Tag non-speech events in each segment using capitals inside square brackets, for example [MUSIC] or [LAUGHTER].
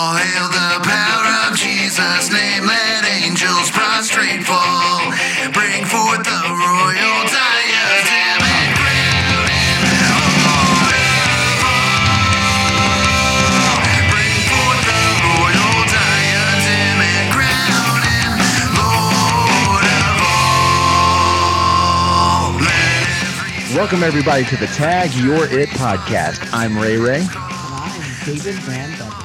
All hail the power of Jesus' name. Let angels prostrate fall. Bring forth the royal diadem and crown him Lord. Bring forth the royal diadem and crown him Lord of all. Every Welcome everybody to the Tag Your It podcast. I'm Ray Ray, And I'm David Van Becker.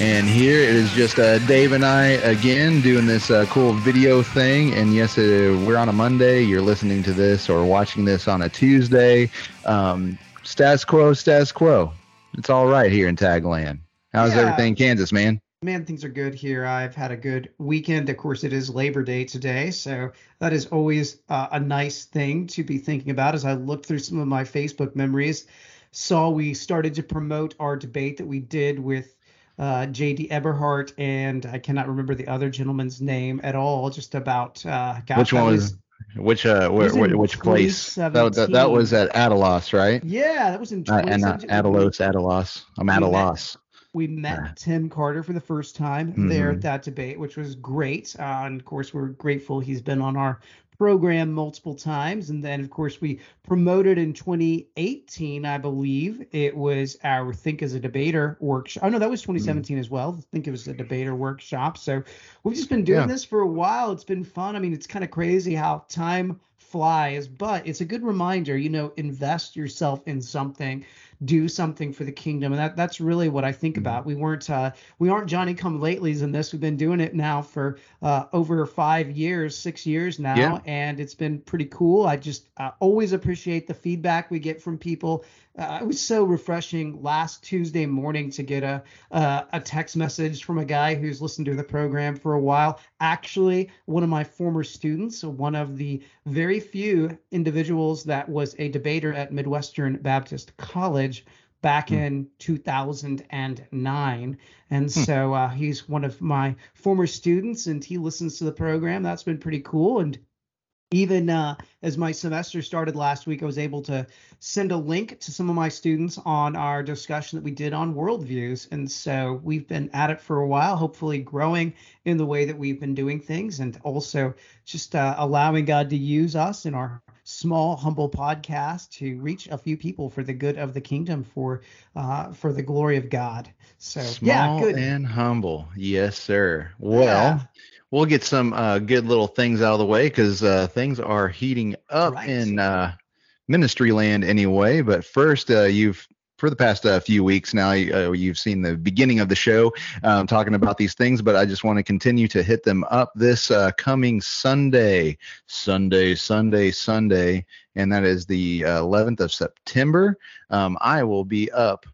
And here it is just uh, Dave and I again doing this uh, cool video thing. And yes, uh, we're on a Monday. You're listening to this or watching this on a Tuesday. Um, status quo, status quo. It's all right here in Tagland. How's Yeah. everything, in Kansas, man? Man, things are good here. I've had a good weekend. Of course, it is Labor Day today, so that is always uh, a nice thing to be thinking about. As I looked through some of my Facebook memories, saw we started to promote our debate that we did with uh, J.D. Eberhart and I cannot remember the other gentleman's name at all. Just about uh, gosh, Which one was? Which uh, where, where, which place? That, that, that 2017. was at Adalos, right? Yeah, that was in Uh, and uh, 2017. Adalos, Adalos. I'm at a We met- loss. We met Yeah. Tim Carter for the first time there Mhm. at that debate, which was great. Uh, and of course, we're grateful he's been on our program multiple times. And then, of course, we promoted in 2018, I believe it was our Think as a Debater workshop. Oh, no, that was hmm. 2017 as well. I think it was a debater workshop. So we've just been doing Yeah. this for a while. It's been fun. I mean, it's kind of crazy how time flies, but it's a good reminder, you know, invest yourself in something do something for the kingdom. And that that's really what i think Mhm. about. We weren't uh we aren't johnny come latelys in this. We've been doing it now for uh over five years six years now. Yeah. and it's been pretty cool. I just uh, always appreciate the feedback we get from people uh, it was so refreshing last tuesday morning to get a uh, a text message from a guy who's listened to the program for a while. Actually one of my former students one of the very few individuals that was a debater at midwestern baptist college back Hmm. in 2009 and so uh, he's one of my former students and he listens to the program. That's been pretty cool. And even uh, as my semester started last week, I was able to send a link to some of my students on our discussion that we did on worldviews. And so we've been at it for a while, hopefully growing in the way that we've been doing things and also just uh, allowing God to use us in our small, humble podcast to reach a few people for the good of the kingdom, for uh, for the glory of God. So Small yeah, good. and humble. Yes, sir. Well, Yeah. We'll get some uh, good little things out of the way because uh, things are heating up Right. in uh, ministry land anyway. But first, uh, you've for the past uh, few weeks now, uh, you've seen the beginning of the show um, talking about these things, but I just want to continue to hit them up this uh, coming Sunday, Sunday, Sunday, Sunday, and that is the uh, 11th of September. Um, I will be up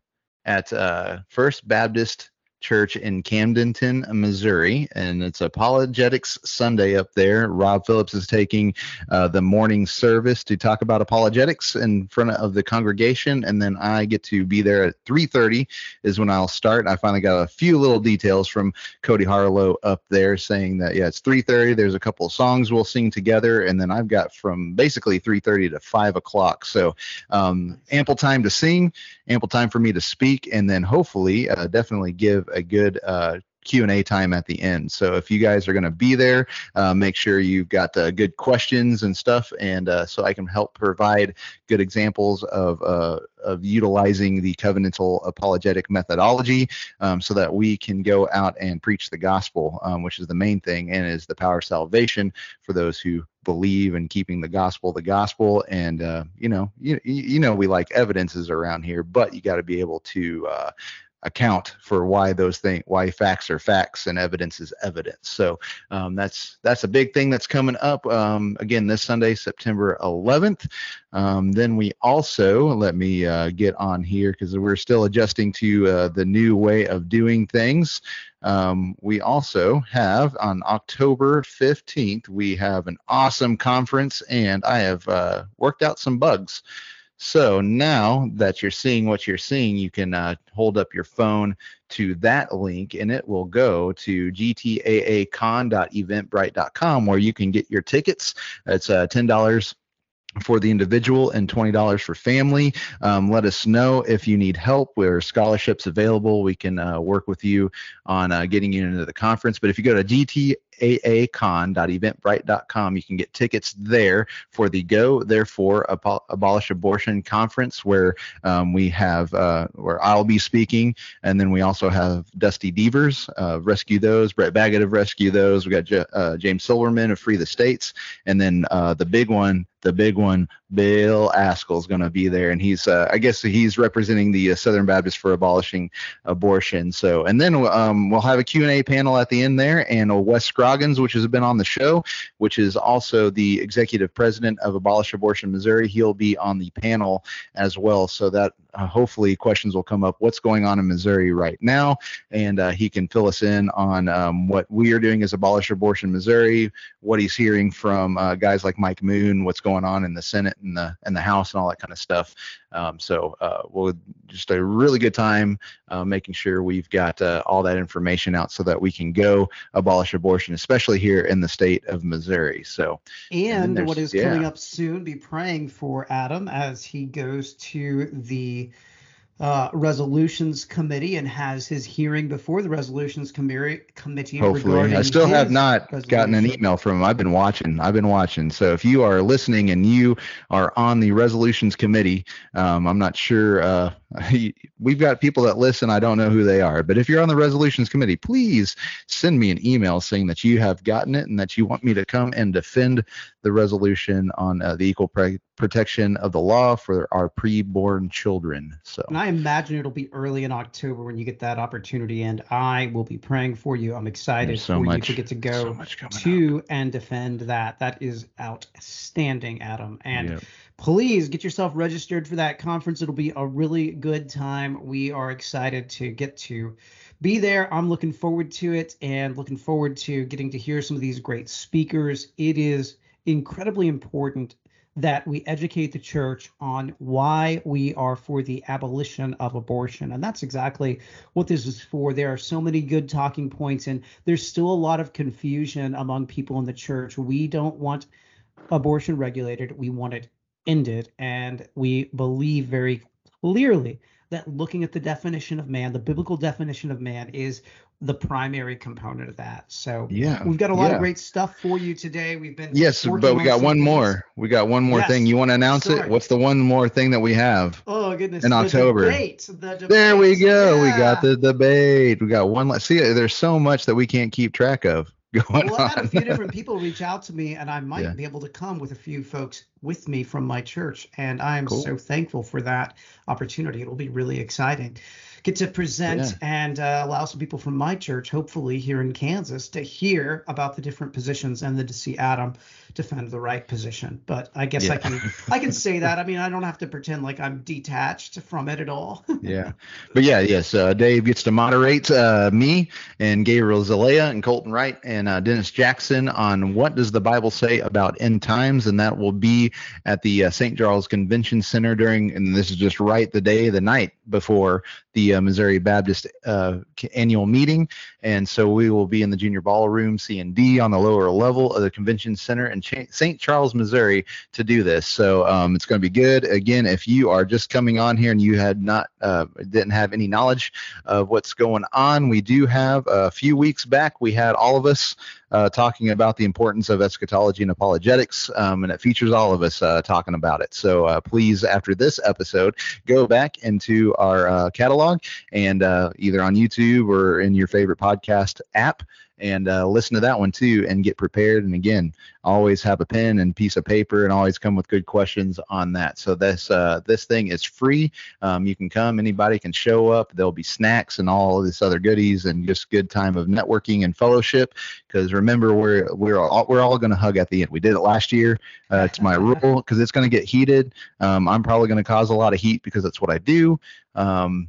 at uh, First Baptist Church in Camdenton, Missouri, and it's Apologetics Sunday up there. Rob Phillips is taking uh, the morning service to talk about apologetics in front of the congregation, and then I get to be there at 3:30 is when I'll start. I finally got a few little details from Cody Harlow up there saying that yeah, it's 3:30. There's a couple of songs we'll sing together, and then I've got from basically 3:30 to 5 o'clock. So um, ample time to sing ample time for me to speak and then hopefully uh, definitely give a good uh, q&a time at the end. So if you guys are going to be there uh, make sure you've got uh, good questions and stuff and uh, so i can help provide good examples of uh, of utilizing the covenantal apologetic methodology um, so that we can go out and preach the gospel um, which is the main thing and is the power of salvation for those who believe in keeping the gospel the gospel. And uh, you know you, you know we like evidences around here but you got to be able to uh, account for why those things why facts are facts and evidence is evidence. So um, that's that's a big thing that's coming up um, again this sunday september 11th um, then we also let me uh, get on here because we're still adjusting to uh, the new way of doing things. Um, we also have on October 15th, we have an awesome conference, and I have uh, worked out some bugs. So now that you're seeing what you're seeing, you can uh, hold up your phone to that link and it will go to gtaacon.eventbrite.com where you can get your tickets. It's uh, $10 for the individual and $20 for family. Um, let us know if you need help. Where scholarships available. We can uh, work with you on uh, getting you into the conference. But if you go to gtaacon.eventbrite.com, you can get tickets there for the Go Therefore Abo- Abolish Abortion Conference, where um, we have uh, where I'll be speaking, and then we also have Dusty Deevers, uh, Rescue Those, Brett Baggett of Rescue Those. We got J- uh, James Silverman of Free the States, and then uh, the big one the big one, Bill Ascol is going to be there, and he's uh, I guess he's representing the uh, Southern Baptist for abolishing abortion. So, and then um, we'll have a Q and A panel at the end there, and Wes Scroggins, which has been on the show, which is also the executive president of Abolish Abortion Missouri, he'll be on the panel as well. So that uh, hopefully questions will come up. What's going on in Missouri right now, and uh, he can fill us in on um, what we are doing as Abolish Abortion Missouri, what he's hearing from uh, guys like Mike Moon, what's going on in the Senate and the and the House and all that kind of stuff. Um, so uh, we'll just a really good time uh, making sure we've got uh, all that information out so that we can go abolish abortion, especially here in the state of Missouri. So And, there's- what is yeah. coming up soon, be praying for Adam as he goes to the uh, resolutions committee and has his hearing before the resolutions committee committee hopefully, I still have not gotten an email from him. I've been watching. I've been watching. So if you are listening and you are on the resolutions committee, um, I'm not sure. Uh, [LAUGHS] we've got people that listen. I don't know who they are, but if you're on the resolutions committee, please send me an email saying that you have gotten it and that you want me to come and defend the resolution on uh, the equal pre- protection of the law for our preborn children. So And I imagine it'll be early in October when you get that opportunity, and I will be praying for you. I'm excited so for much- you to get to go so to and defend that. That is outstanding, Adam. And Yep. Please get yourself registered for that conference. It'll be a really good time. We are excited to get to be there. I'm looking forward to it and looking forward to getting to hear some of these great speakers. It is incredibly important that we educate the church on why we are for the abolition of abortion. And that's exactly what this is for. There are so many good talking points, and there's still a lot of confusion among people in the church. We don't want abortion regulated, we want it ended. And we believe very clearly that looking at the definition of man, the biblical definition of man, is the primary component of that. So yeah, we've got a lot yeah. of great stuff for you today. We've been Yes, but we on got one things. more. We got one more Yes. thing. You want to announce Sorry. it? What's the one more thing that we have? Oh goodness! In the October. debate, the debate. There we go. We got Yeah. the debate. We got one. See, there's so much that we can't keep track of [LAUGHS] going Well, I've had a few different people reach out to me, and I might Yeah. be able to come with a few folks with me from my church, and I am Cool. so thankful for that opportunity. It'll be really exciting. Get to present Yeah. and uh, allow some people from my church, hopefully here in Kansas, to hear about the different positions and then to see Adam defend the right position. But I guess I can I can say that. I mean, I don't have to pretend like I'm detached from it at all. [LAUGHS] yeah, but yeah, yes. Uh, Dave gets to moderate uh, me and Gabriel Zalea and Colton Wright and uh, Dennis Jackson on what does the Bible say about end times, and that will be at the uh, St. Charles Convention Center during, and this is just right the day, the night before the uh, Missouri Baptist uh, annual meeting, and so we will be in the junior ballroom C and D on the lower level of the convention center in Cha- St. Charles, Missouri, to do this. So um, it's going to be good. Again, if you are just coming on here and you had not uh, didn't have any knowledge of what's going on, we do have a few weeks back. We had all of us uh, talking about the importance of eschatology and apologetics, um, and it features all of us uh, talking about it. So uh, please, after this episode, go back into our uh, catalog and uh, either on YouTube or in your favorite podcast app and uh, listen to that one too and get prepared. And again, always have a pen and piece of paper and always come with good questions on that. So this uh, this thing is free. Um, you can come, anybody can show up. There'll be snacks and all this other goodies and just good time of networking and fellowship. Because remember, we're we're all we're all going to hug at the end. We did it last year. Uh, it's my rule because it's going to get heated. Um, I'm probably going to cause a lot of heat because that's what I do. Um,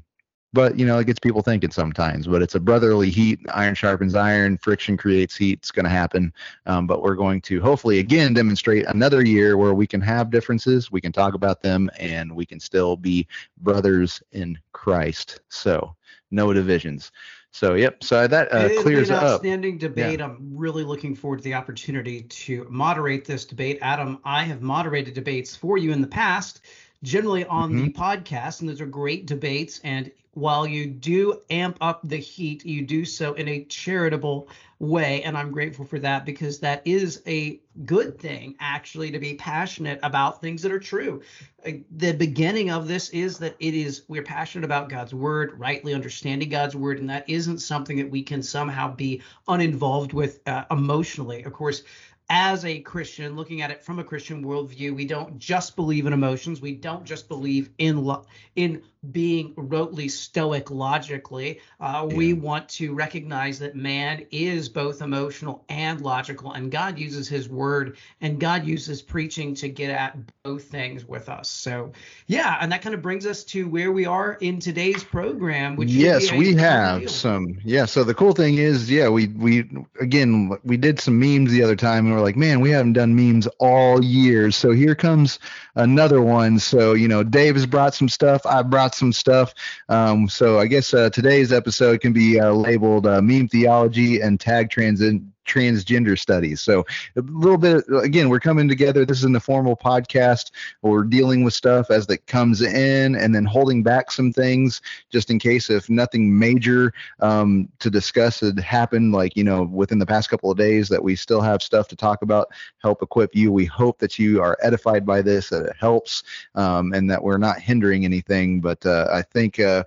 but you know it gets people thinking sometimes but it's a brotherly heat iron sharpens iron friction creates heat it's going to happen um, but we're going to hopefully again demonstrate another year where we can have differences we can talk about them and we can still be brothers in christ so no divisions. So yep. So that uh, It clears up. outstanding debate. I'm really looking forward to the opportunity to moderate this debate. Adam, I have moderated debates for you in the past, generally on the Mm-hmm. podcast, and those are great debates. And while you do amp up the heat, you do so in a charitable way. And I'm grateful for that because that is a good thing, actually, to be passionate about things that are true. Uh, The beginning of this is that it is, we're passionate about God's word, rightly understanding God's word, and that isn't something that we can somehow be uninvolved with uh, emotionally. Of course, as a Christian, looking at it from a Christian worldview, we don't just believe in emotions. We don't just believe in lo- in being rotely stoic logically. Uh, We want to recognize that man is both emotional and logical, and God uses His Word and God uses preaching to get at both things with us. So, yeah, and that kind of brings us to where we are in today's program. Which yes we have some yeah so the cool thing is yeah we we again we did some memes the other time and we're like man we haven't done memes all year so here comes another one so you know dave has brought some stuff i brought some stuff. Um, so i guess uh, today's episode can be uh, labeled uh, meme theology and tag transit transgender studies so a little bit again we're coming together this isn't a formal podcast we're dealing with stuff as that comes in and then holding back some things just in case if nothing major um, to discuss had happened, like, you know, within the past couple of days, that we still have stuff to talk about, help equip you. We hope that you are edified by this, that it helps, um, and that we're not hindering anything. But uh, I think. Uh,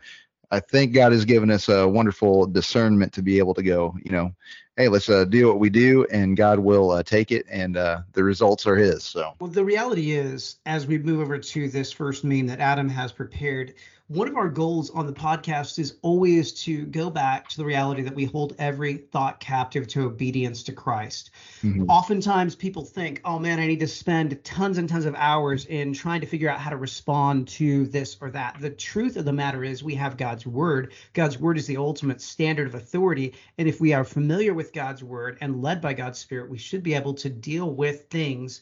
I think God has given us a wonderful discernment to be able to go, you know, hey, let's uh, do what we do, and God will uh, take it, and uh, the results are His. So, Well, the reality is, as we move over to this first meme that Adam has prepared, one of our goals on the podcast is always to go back to the reality that we hold every thought captive to obedience to Christ. mhm. Oftentimes, people think, oh man, I need to spend tons and tons of hours in trying to figure out how to respond to this or that. The truth of the matter is, we have God's word. God's word is the ultimate standard of authority. And if we are familiar with God's word and led by God's spirit, we should be able to deal with things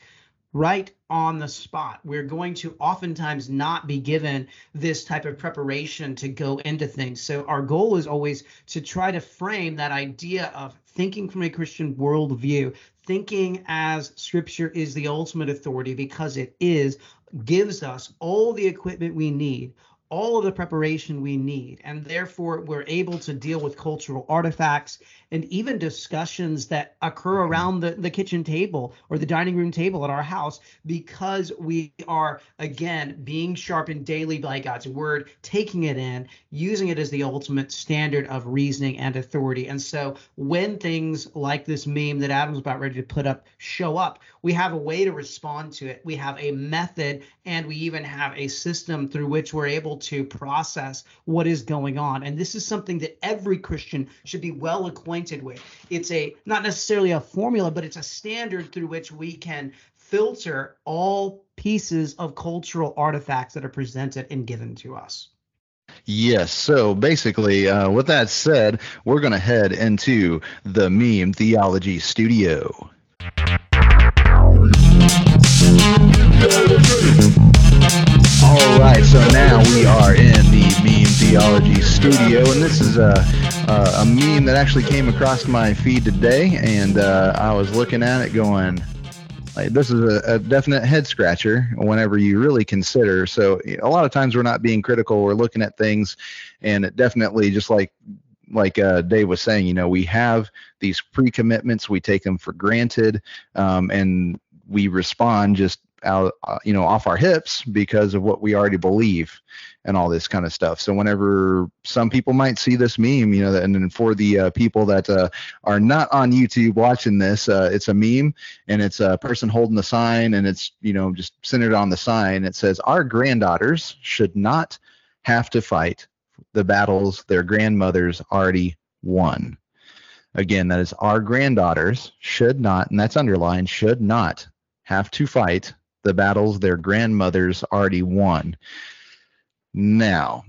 right on the spot. We're going to oftentimes not be given this type of preparation to go into things. So, our goal is always to try to frame that idea of thinking from a Christian worldview, thinking as scripture is the ultimate authority because it is, gives us all the equipment we need. All of the preparation we need, and therefore we're able to deal with cultural artifacts and even discussions that occur around the, the kitchen table or the dining room table at our house because we are again being sharpened daily by God's word, taking it in, using it as the ultimate standard of reasoning and authority. And so when things like this meme that Adam's about ready to put up show up, we have a way to respond to it. We have a method and we even have a system through which we're able to process what is going on. And this is something that every Christian should be well acquainted with. It's a not necessarily a formula, but it's a standard through which we can filter all pieces of cultural artifacts that are presented and given to us. Yes. So basically, uh, with that said, we're going to head into the Meme Theology Studio. All right. So now we are in the Meme Theology Studio, and this is a, a, a meme that actually came across my feed today, and uh, I was looking at it going, like, this is a, a definite head scratcher whenever you really consider. So a lot of times we're not being critical. We're looking at things, and it definitely just like like uh, Dave was saying, you know, we have these pre-commitments. We take them for granted, um, and we respond just out, uh, you know, off our hips because of what we already believe and all this kind of stuff. So whenever some people might see this meme, you know, and for the uh, people that uh, are not on YouTube watching this, uh, it's a meme and it's a person holding the sign and it's, you know, just centered on the sign. It says, Our granddaughters should not have to fight the battles their grandmothers already won. Again, that is our granddaughters should not, and that's underlined, should not have to fight the battles their grandmothers already won. Now,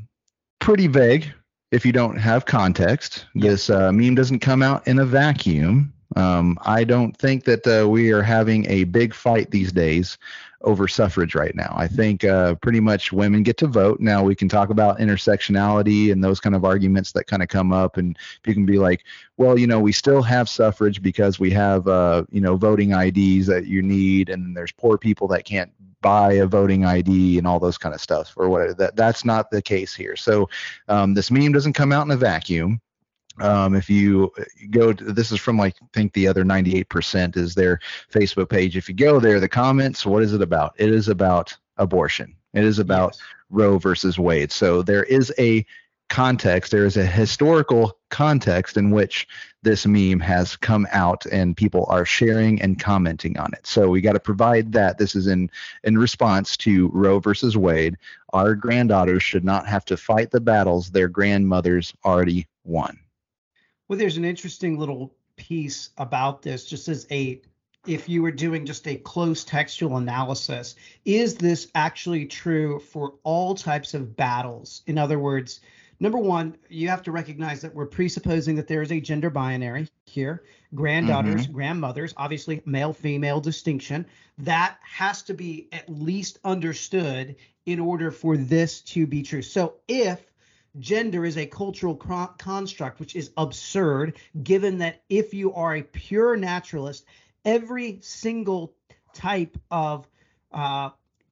pretty vague if you don't have context. This uh, meme doesn't come out in a vacuum. Um, I don't think that uh, we are having a big fight these days over suffrage right now. I think uh, pretty much women get to vote. Now we can talk about intersectionality and those kind of arguments that kind of come up, and you can be like, well, you know, we still have suffrage because we have, uh, you know, voting IDs that you need, and there's poor people that can't buy a voting ID and all those kind of stuff or whatever. That that's not the case here. So um, this meme doesn't come out in a vacuum. Um, if you go to, this is from like I think the other 98% is their Facebook page. If you go there, the comments, what is it about? It is about abortion. It is about Yes. Roe versus Wade. So there is a context, there is a historical context in which this meme has come out and people are sharing and commenting on it. So we got to provide that. This is in in response to Roe versus Wade. Our granddaughters should not have to fight the battles their grandmothers already won. Well, there's an interesting little piece about this, just as a if you were doing just a close textual analysis, is this actually true for all types of battles? In other words, number one, you have to recognize that we're presupposing that there is a gender binary here granddaughters, mm-hmm. grandmothers, obviously male female distinction. That has to be at least understood in order for this to be true. So if gender is a cultural construct, which is absurd, given that if you are a pure naturalist, every single type of uh,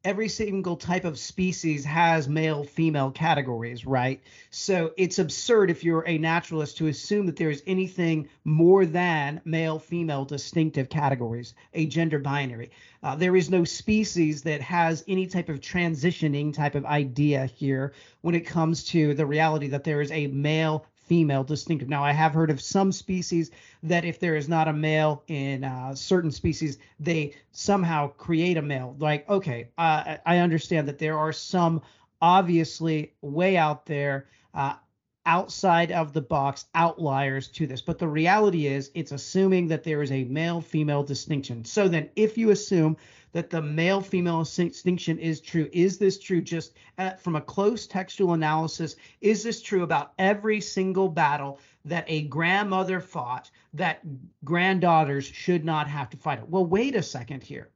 every single type of species has male female categories right? So it's absurd if you're a naturalist to assume that there is anything more than male female distinctive categories a gender binary. Uh, there is no species that has any type of transitioning type of idea here when it comes to the reality that there is a male female distinctive. Now, I have heard of some species that if there is not a male in uh, certain species, they somehow create a male. Like, okay, uh, I understand that there are some obviously way out there. Uh, outside of the box outliers to this. But the reality is it's assuming that there is a male female distinction. So then if you assume that the male female distinction is true is this true just at, from a close textual analysis? Is this true about every single battle that a grandmother fought that granddaughters should not have to fight? It well wait a second here.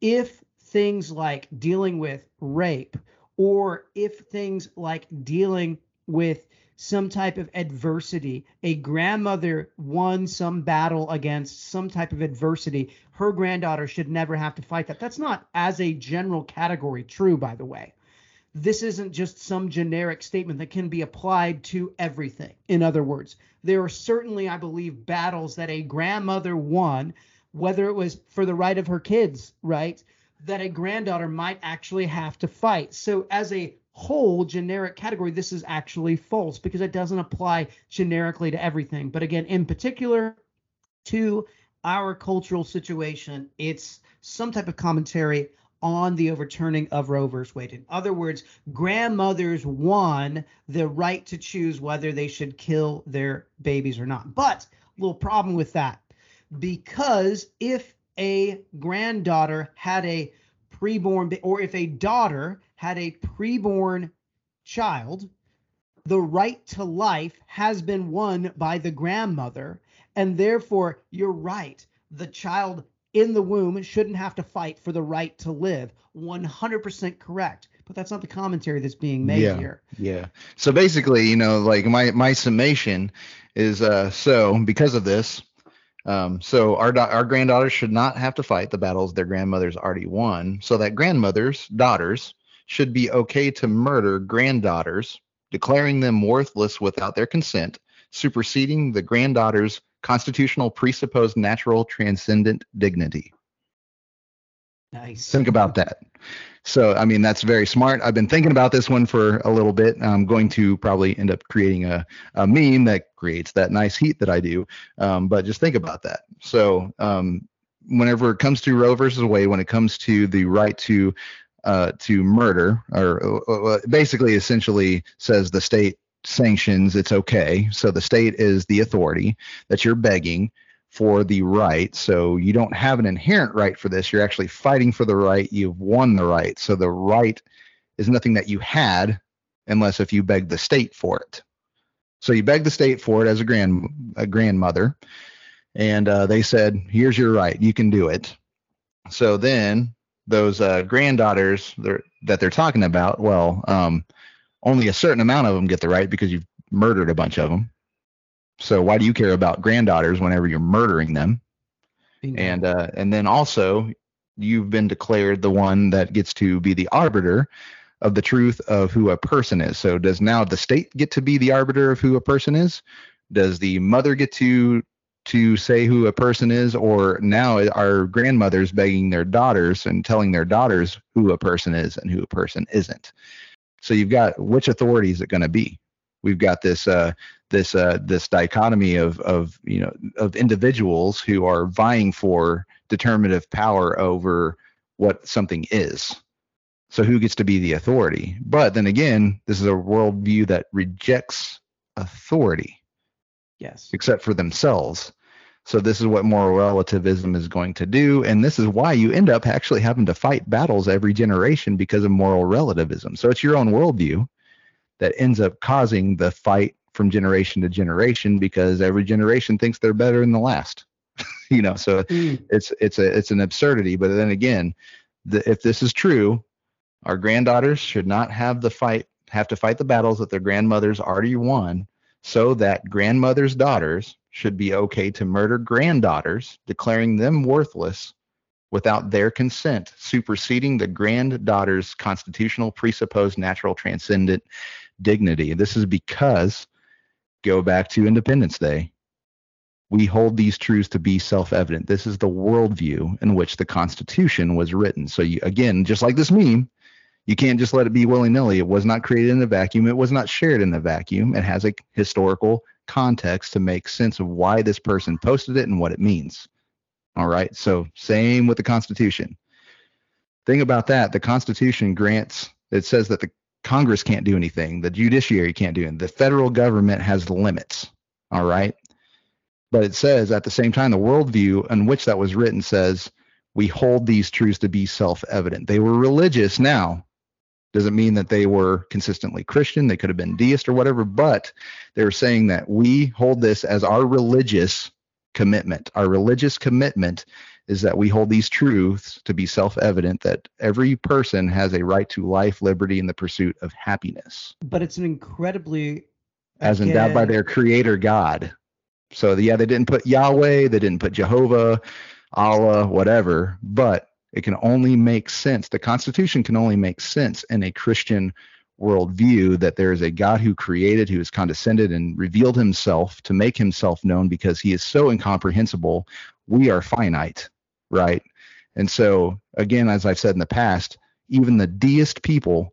If things like dealing with rape or if things like dealing with some type of adversity. A grandmother won some battle against some type of adversity. Her granddaughter should never have to fight that. That's not, as a general category, true, by the way. This isn't just some generic statement that can be applied to everything. In other words, there are certainly, I believe, battles that a grandmother won, whether it was for the right of her kids, right? That a granddaughter might actually have to fight. So, as a whole generic category, this is actually false because it doesn't apply generically to everything. But again, in particular to our cultural situation, it's some type of commentary on the overturning of Roe versus Wade. In other words, grandmothers won the right to choose whether they should kill their babies or not. But a little problem with that because if a granddaughter had a preborn or if a daughter had a preborn child, the right to life has been won by the grandmother. And therefore, you're right. The child in the womb shouldn't have to fight for the right to live. 100% correct. But that's not the commentary that's being made Yeah. here. Yeah. So basically, you know, like my my summation is uh so because of this, um so our da- our granddaughters should not have to fight the battles their grandmothers already won. So that grandmothers, daughters should be okay to murder granddaughters, declaring them worthless without their consent, superseding the granddaughters' constitutional presupposed natural transcendent dignity. Nice. Think about that. So, I mean, that's very smart. I've been thinking about this one for a little bit. I'm going to probably end up creating a, a meme that creates that nice heat that I do. Um, but just think about that. So, um, whenever it comes to Roe versus Wade, when it comes to the right to uh, to murder, or uh, uh, basically, essentially says the state sanctions it's okay. So the state is the authority that you're begging for the right. So you don't have an inherent right for this. You're actually fighting for the right. You've won the right. So the right is nothing that you had unless if you beg the state for it. So you beg the state for it as a grand a grandmother, and uh, they said, "Here's your right. You can do it." So then those uh, granddaughters they're, that they're talking about, well, um, only a certain amount of them get the right because you've murdered a bunch of them. So why do you care about granddaughters whenever you're murdering them? Bingo. And uh, and then also you've been declared the one that gets to be the arbiter of the truth of who a person is. So does now the state get to be the arbiter of who a person is? Does the mother get to to say who a person is or now are grandmothers begging their daughters and telling their daughters who a person is and who a person isn't. So you've got which authority is it going to be? We've got this uh, this uh, this dichotomy of of you know of individuals who are vying for determinative power over what something is. So who gets to be the authority? But then again this is a worldview that rejects authority yes. except for themselves. So this is what moral relativism is going to do, and this is why you end up actually having to fight battles every generation because of moral relativism. So it's your own worldview that ends up causing the fight from generation to generation because every generation thinks they're better than the last. [LAUGHS] you know, so Mm, it's it's a it's an absurdity. But then again, the, if this is true, our granddaughters should not have the fight have to fight the battles that their grandmothers already won, so that grandmothers' daughters should be okay to murder granddaughters, declaring them worthless without their consent, superseding the granddaughter's constitutional presupposed natural transcendent dignity. This is because go back to Independence Day we hold these truths to be self-evident. This is the worldview in which the Constitution was written. So you, again, just like this meme, you can't just let it be willy-nilly. It was not created in a vacuum. It was not shared in a vacuum. It has a historical context to make sense of why this person posted it and what it means. All right. So same with the Constitution. Thing about that, the Constitution grants. It says that the Congress can't do anything. The judiciary can't do anything. The federal government has limits. All right. But it says at the same time, the worldview in which that was written says we hold these truths to be self-evident. They were religious now. Doesn't mean that they were consistently Christian. They could have been deist or whatever, but they were saying that we hold this as our religious commitment. Our religious commitment is that we hold these truths to be self-evident that every person has a right to life, liberty, and the pursuit of happiness, but it's an incredibly as endowed by their creator God. So yeah, they didn't put Yahweh, they didn't put Jehovah, Allah, whatever, but it can only make sense. The Constitution can only make sense in a Christian worldview that there is a God who created, who has condescended and revealed himself to make himself known because he is so incomprehensible. We are finite, right? And so, again, as I've said in the past, even the deist people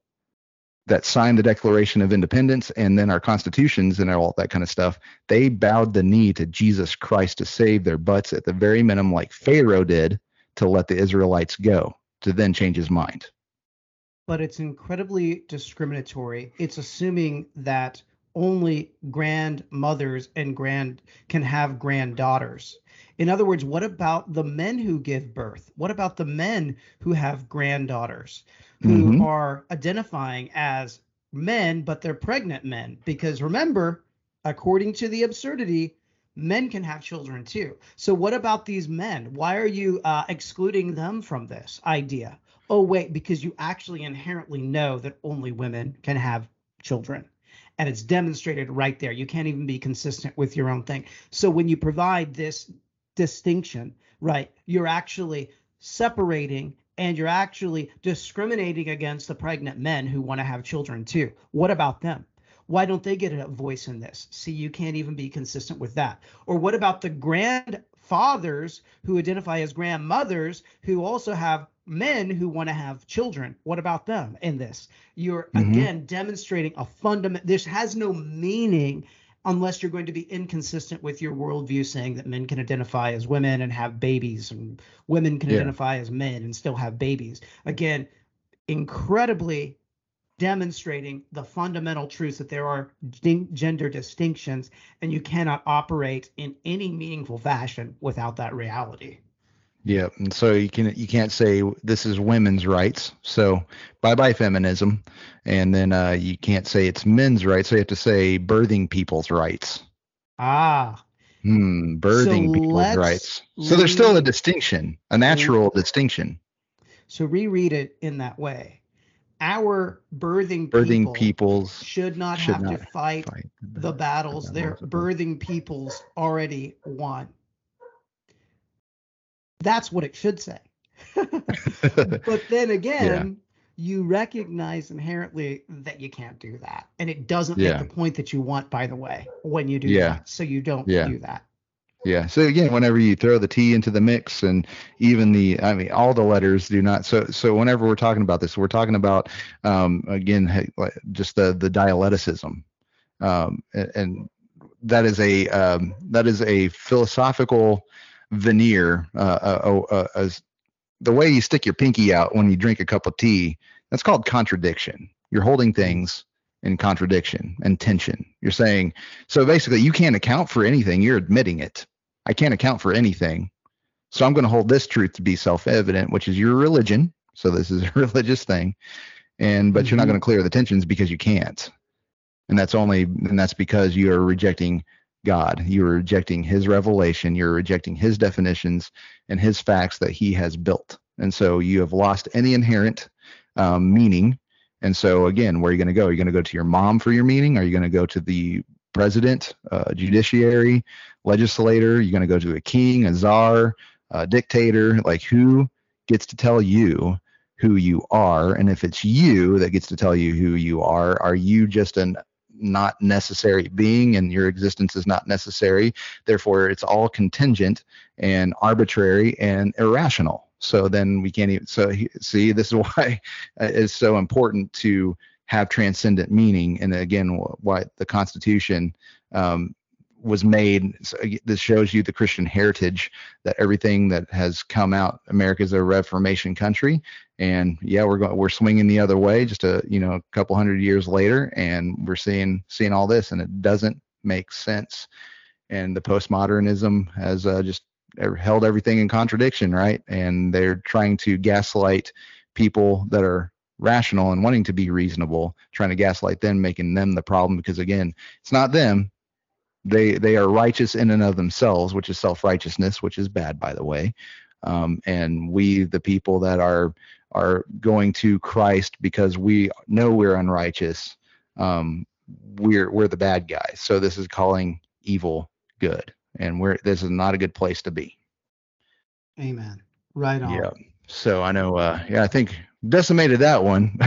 that signed the Declaration of Independence and then our constitutions and all that kind of stuff, they bowed the knee to Jesus Christ to save their butts at the very minimum, like Pharaoh did to let the Israelites go, to then change his mind. but it's incredibly discriminatory. It's assuming that only grandmothers and grand can have granddaughters. In other words, what about the men who give birth? What about the men who have granddaughters who Mhm. are identifying as men, but they're pregnant men? Because remember, according to the absurdity, men can have children too. So what about these men? Why are you uh, excluding them from this idea? Oh wait, because you actually inherently know that only women can have children. And it's demonstrated right there. You can't even be consistent with your own thing. So when you provide this distinction, right, you're actually separating and you're actually discriminating against the pregnant men who want to have children too. What about them? Why don't they get a voice in this? See, you can't even be consistent with that. Or what about the grandfathers who identify as grandmothers who also have men who want to have children? What about them in this? You're Mhm. again demonstrating a fundament. This has no meaning unless you're going to be inconsistent with your worldview saying that men can identify as women and have babies and women can Yeah. identify as men and still have babies. Again, incredibly demonstrating the fundamental truths that there are gender distinctions and you cannot operate in any meaningful fashion without that reality. Yeah, and so you can you can't say this is women's rights. So bye bye feminism, and then uh, you can't say it's men's rights. So you have to say birthing people's rights. Ah, Hmm, birthing So people's rights. So there's still a distinction, a natural distinction. So reread it in that way. Our birthing, Birthing people peoples should not should have to fight fight the battles their birthing peoples already won. That's what it should say. [LAUGHS] but then again, you recognize inherently that you can't do that. And it doesn't Yeah. make the point that you want, by the way, when you do Yeah. that. So you don't Yeah. do that. Yeah. So again, whenever you throw the T into the mix, and even the, I mean, all the letters do not. So so whenever we're talking about this, we're talking about um, again just the the dialecticism, um, and, that is a um, that is a philosophical veneer. Uh, uh, uh, uh, as the way you stick your pinky out when you drink a cup of tea, that's called contradiction. You're holding things in contradiction and tension. You're saying so basically you can't account for anything. You're admitting it. I can't account for anything. So I'm going to hold this truth to be self-evident, which is your religion. So this is a [LAUGHS] religious thing. And but you're not Mhm. going to clear the tensions because you can't. And that's only and that's because you are rejecting God. You are rejecting his revelation, you're rejecting his definitions and his facts that he has built. And so you have lost any inherent um, meaning. And so again, where are you going to go? Are you going to go to your mom for your meaning? Are you going to go to the president, uh, judiciary, legislator? You're going to go to a king, a czar, a dictator? Like who gets to tell you who you are? And if it's you that gets to tell you who you are, are you just an not necessary being and your existence is not necessary? Therefore, it's all contingent and arbitrary and irrational. So then we can't even. So see, [LAUGHS] this is why it's so important to have transcendent meaning. And again, wh- why the Constitution um, was made. So this shows you the Christian heritage that everything that has come out. America is a Reformation country, and yeah, we're going we're swinging the other way. Just a you know a couple hundred years later, and we're seeing seeing all this, and it doesn't make sense. And the postmodernism has uh, just held everything in contradiction, right? And they're trying to gaslight people that are rational and wanting to be reasonable, trying to gaslight them, making them the problem because again, it's not them. They they are righteous in and of themselves, which is self-righteousness, which is bad by the way. Um, and we, the people that are are going to Christ because we know we're unrighteous, um, we're we're the bad guys. So this is calling evil good, and we're this is not a good place to be. Amen. Right on. Yeah. So I know. Uh, yeah, I think decimated that one.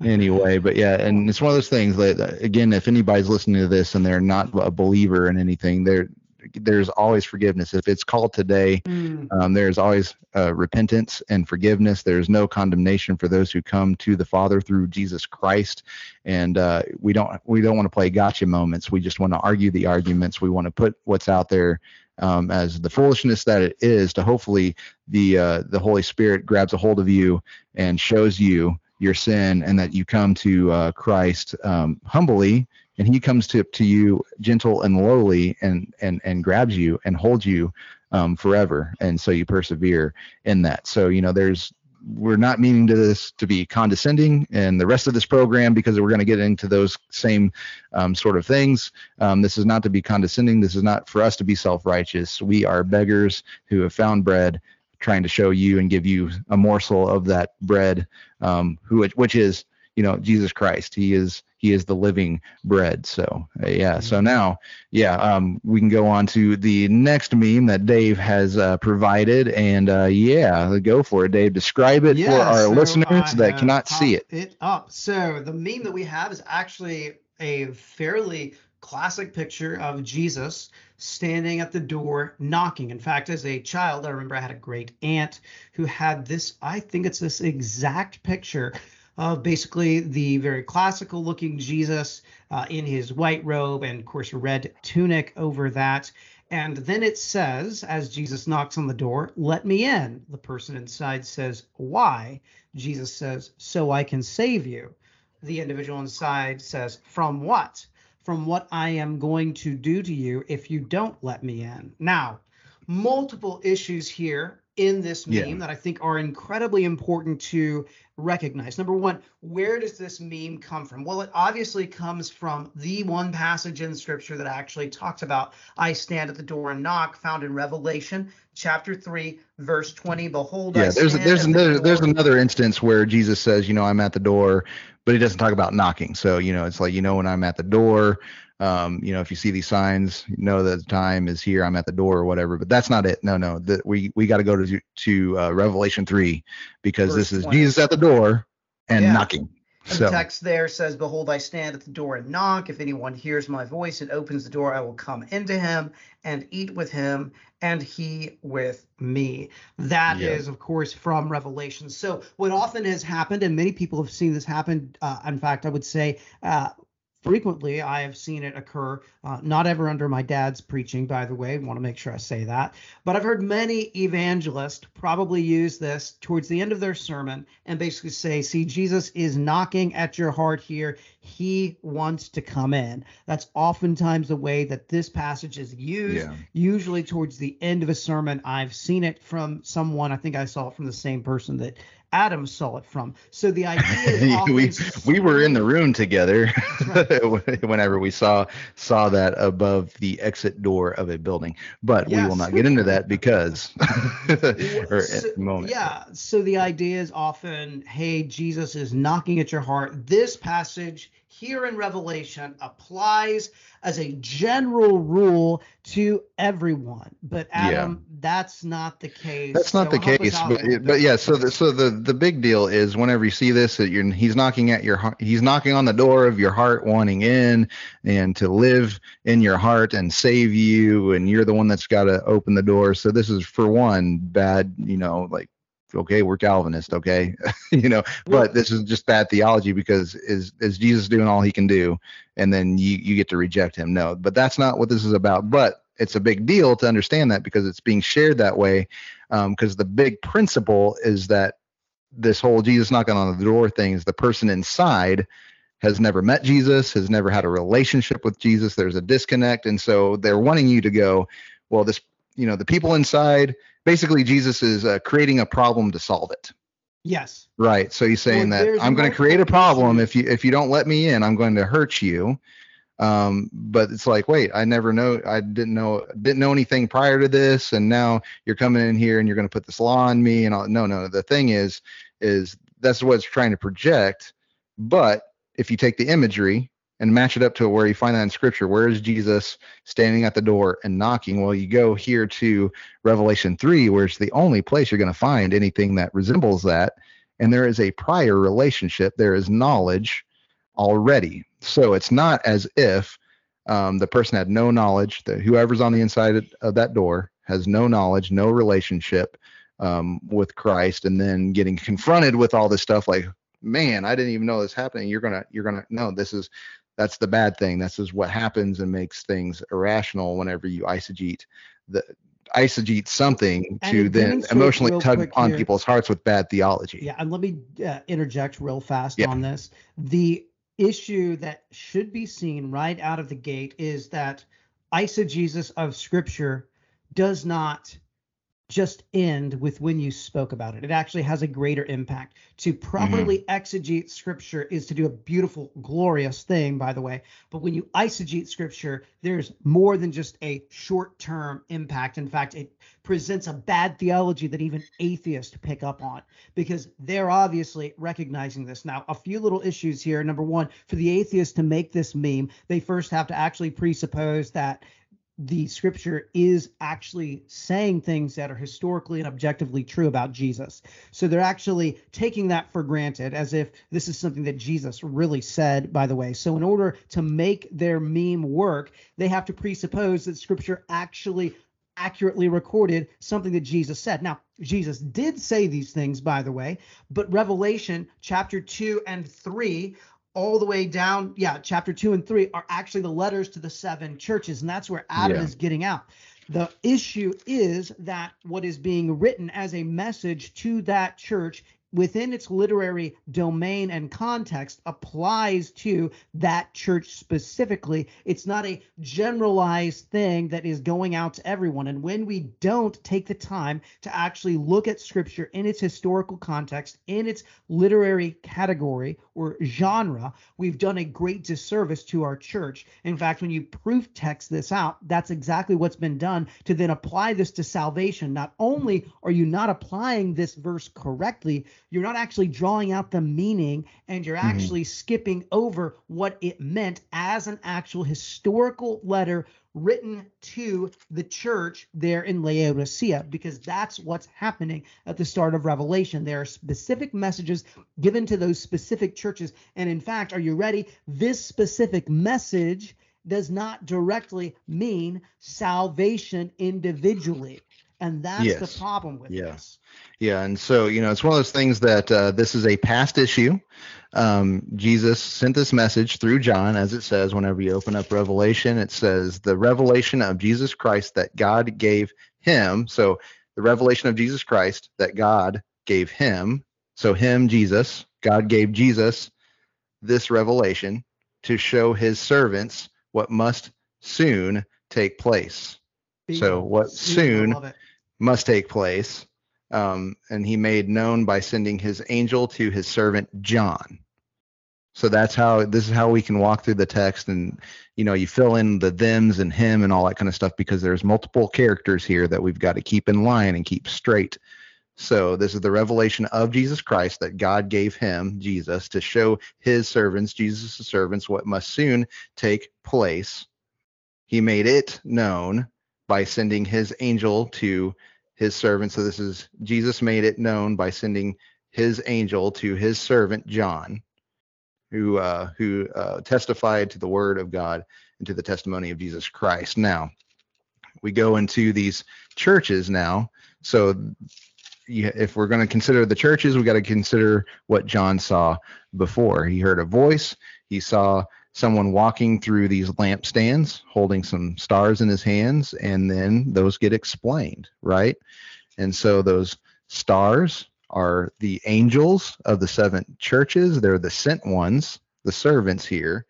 [LAUGHS] anyway, but yeah, and it's one of those things that again, if anybody's listening to this and they're not a believer in anything, there there's always forgiveness. If it's called today, Mm, um, there's always uh, repentance and forgiveness. There's no condemnation for those who come to the Father through Jesus Christ. And uh, we don't we don't want to play gotcha moments. We just want to argue the arguments. We want to put what's out there um, as the foolishness that it is. To hopefully the uh, the Holy Spirit grabs a hold of you and shows you your sin, and that you come to uh, Christ um, humbly and he comes to, to you gentle and lowly and and and grabs you and holds you um, forever and so you persevere in that so you know there's we're not meaning to this to be condescending and the rest of this program because we're going to get into those same um, sort of things. Um, this is not to be condescending. This is not for us to be self-righteous. We are beggars who have found bread trying to show you and give you a morsel of that bread um, who which is you know jesus christ he is he is the living bread so uh, yeah so now yeah um we can go on to the next meme that dave has uh, provided and uh yeah go for it dave describe it for our so listeners that have cannot see it It up. So the meme that we have is actually a fairly classic picture of Jesus standing at the door knocking. In fact, as a child, I remember I had a great aunt who had this. I think it's this exact picture of basically the very classical looking Jesus uh, in his white robe and, of course, a red tunic over that. And then it says, as Jesus knocks on the door, let me in. The person inside says, why? Jesus says, so I can save you. The individual inside says, from what? From what I am going to do to you if you don't let me in. Now, multiple issues here in this meme Yeah. that I think are incredibly important to recognize. Number one, where does this meme come from? Well, it obviously comes from the one passage in scripture that actually talks about I stand at the door and knock, found in Revelation chapter 3, verse 20. Behold, I Yeah, there's stand there's at the another there's another instance where Jesus says, you know, I'm at the door, but he doesn't talk about knocking. So, you know, it's like, you know, when I'm at the door, um, you know, if you see these signs, you know that the time is here, I'm at the door or whatever. But that's not it. No, no. That we we got to go to to uh, Revelation 3 because Verse this is 20. Jesus at the door and Yeah. knocking. And So the text there says, Behold, I stand at the door and knock. If anyone hears my voice and opens the door, I will come into him and eat with him, and he with me. That is, Yeah. of course, from Revelation. So, what often has happened, and many people have seen this happen, uh, in fact, I would say, uh, frequently I have seen it occur, uh, not ever under my dad's preaching, by the way. want to make sure I say that. But I've heard many evangelists probably use this towards the end of their sermon and basically say, see, Jesus is knocking at your heart here. He wants to come in. That's oftentimes the way that this passage is used, Yeah. usually towards the end of a sermon. I've seen it from someone, I think I saw it from the same person that Adam saw it from. So the [LAUGHS] idea is we we were in the room together [LAUGHS] whenever we saw saw that above the exit door of a building. But we will not get into that because [LAUGHS] or So- moment. Yeah. So the idea is often, hey, Jesus is knocking at your heart. This passage here in Revelation applies as a general rule to everyone. But Yeah. Adam, that's not the case. That's not So the case, but but yeah. So the so the the big deal is whenever you see this, that you're he's knocking at your heart. He's knocking on the door of your heart, wanting in and to live in your heart and save you, and you're the one that's got to open the door. So this is for one bad, you know, like okay, we're Calvinist, okay, [LAUGHS] you know, but this is just bad theology because is is Jesus doing all he can do, and then you you get to reject him? No, but that's not what this is about. But it's a big deal to understand that because it's being shared that way um, because the big principle is that this whole Jesus knocking on the door thing is the person inside has never met Jesus, has never had a relationship with Jesus. There's a disconnect, and so they're wanting you to go, well, this, you know, the people inside. Basically, Jesus is uh, creating a problem to solve it. Yes. Right. So he's saying Well, that I'm going to create a problem if you if you don't let me in, I'm going to hurt you. Um, but it's like, wait, I never know, I didn't know, didn't know anything prior to this, and now you're coming in here and you're going to put this law on me, and all. No, no. The thing is, is that's what it's trying to project. But if you take the imagery and match it up to where you find that in Scripture, where is Jesus standing at the door and knocking? Well, you go here to Revelation three, where it's the only place you're going to find anything that resembles that and there is a prior relationship. There is knowledge already. So it's not as if um, the person had no knowledge. That whoever's on the inside of- of that door has no knowledge no relationship um, with christ and then getting confronted with all this stuff like man i didn't even know this happening. You're gonna you're gonna no this is that's the bad thing this is what happens and makes things irrational whenever you eisegete the eisegete something And to to then emotionally tug on here- people's hearts with bad theology Yeah, and let me uh, interject real fast Yeah. on this. The issue that should be seen right out of the gate is that eisegesis of Scripture does not just end with when you spoke about it. It actually has a greater impact. To properly mm-hmm. exegete Scripture is to do a beautiful, glorious thing, by the way. But when you eisegete Scripture, there's more than just a short-term impact. In fact, it presents a bad theology that even atheists pick up on because they're obviously recognizing this. Now, a few little issues here. Number one, for the atheist to make this meme, they first have to actually presuppose that the scripture is actually saying things that are historically and objectively true about Jesus. So they're actually taking that for granted as if this is something that Jesus really said, by the way. So in order to make their meme work, they have to presuppose that scripture actually accurately recorded something that Jesus said. Now, Jesus did say these things, by the way, but Revelation chapter 2 and 3 all the way down, yeah, chapter 2 and 3 are actually the letters to the seven churches, and that's where Adam Yeah. is getting out. The issue is that what is being written as a message to that church within its literary domain and context applies to that church specifically. It's not a generalized thing that is going out to everyone. And when we don't take the time to actually look at scripture in its historical context, in its literary category or genre, we've done a great disservice to our church. In fact, when you proof text this out, that's exactly what's been done to then apply this to salvation. Not only are you not applying this verse correctly, you're not actually drawing out the meaning and you're Mhm. actually skipping over what it meant as an actual historical letter written to the church there in Laodicea because that's what's happening at the start of Revelation. There are specific messages given to those specific churches. And in fact, are you ready? This specific message does not directly mean salvation individually. And that's Yes. the problem with Yeah. this. Yeah, and so you know, it's one of those things that uh, this is a past issue. Um, Jesus sent this message through John, as it says. Whenever you open up Revelation, it says the revelation of Jesus Christ that God gave him. So the revelation of Jesus Christ that God gave him. So him, Jesus, God gave Jesus this revelation to show his servants what must soon take place. So what soon. Must take place. Um, and he made known by sending his angel to his servant John. So that's how this is how we can walk through the text and you know you fill in the thems and him and all that kind of stuff because there's multiple characters here that we've got to keep in line and keep straight. So this is the revelation of Jesus Christ that God gave him, Jesus, to show his servants, Jesus' servants, what must soon take place. He made it known by sending his angel to his servant. So this is Jesus made it known by sending his angel to his servant John, who uh, who uh, testified to the word of God and to the testimony of Jesus Christ. Now we go into these churches now. So if we're going to consider the churches, we got to consider what John saw before. He heard a voice. He saw someone walking through these lampstands holding some stars in his hands and then those get explained right? And so those stars are the angels of the seven churches. They're the sent ones the servants here.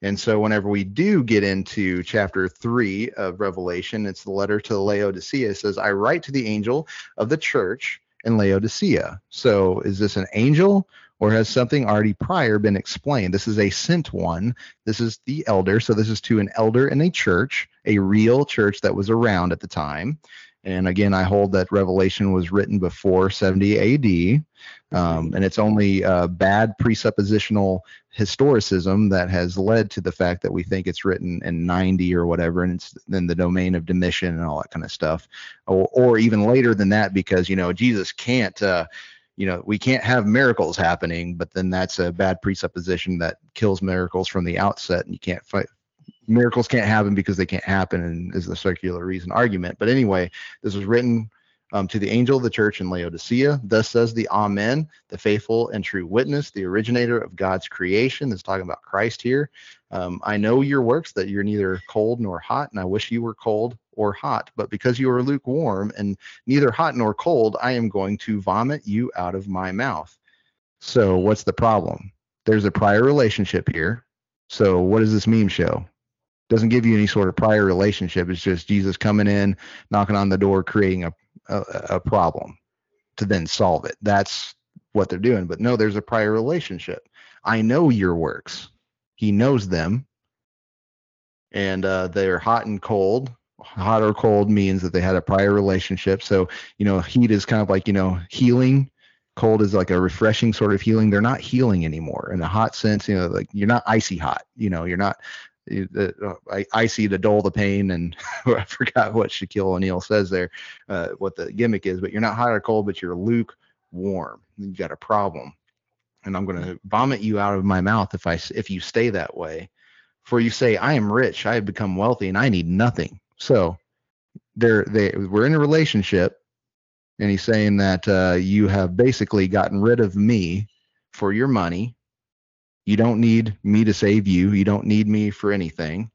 And so whenever we do get into chapter 3 of revelation it's the letter to laodicea. It says i write to the angel of the church in laodicea. So is this an angel or has something already prior been explained? This is a sent one. This is the elder. So this is to an elder in a church, a real church that was around at the time. And again, I hold that Revelation was written before 70 AD. Um, and it's only uh, bad presuppositional historicism that has led to the fact that we think it's written in 90 or whatever, and it's in the domain of Domitian and all that kind of stuff, or, or even later than that, because you know Jesus can't uh, you know we can't have miracles happening but then that's a bad presupposition that kills miracles from the outset and you can't fight miracles can't happen because they can't happen and is the circular reason argument. But anyway this was written um, to the angel of the church in laodicea. Thus says the amen the faithful and true witness the originator of god's creation. That's talking about christ here. Um, i know your works that you're neither cold nor hot and i wish you were cold or hot but because you are lukewarm and neither hot nor cold, I am going to vomit you out of my mouth. So, what's the problem? There's a prior relationship here. So, what does this meme show? Doesn't give you any sort of prior relationship. It's just Jesus coming in, knocking on the door, creating a, a, a problem to then solve it. That's what they're doing. But no, there's a prior relationship. I know your works. He knows them. And uh, they're hot and cold hot or cold means that they had a prior relationship. So, you know, heat is kind of like, you know, healing. Cold is like a refreshing sort of healing. They're not healing anymore in a hot sense. You know, like you're not icy hot. You know, you're not uh, icy to dull the pain. And [LAUGHS] I forgot what Shaquille O'Neal says there, uh, what the gimmick is. But you're not hot or cold, but you're lukewarm. You've got a problem, and I'm going to vomit you out of my mouth if I if you stay that way. For you say, I am rich, I have become wealthy, and I need nothing. So they're they we're in a relationship, and he's saying that uh, you have basically gotten rid of me for your money. You don't need me to save you. You don't need me for anything.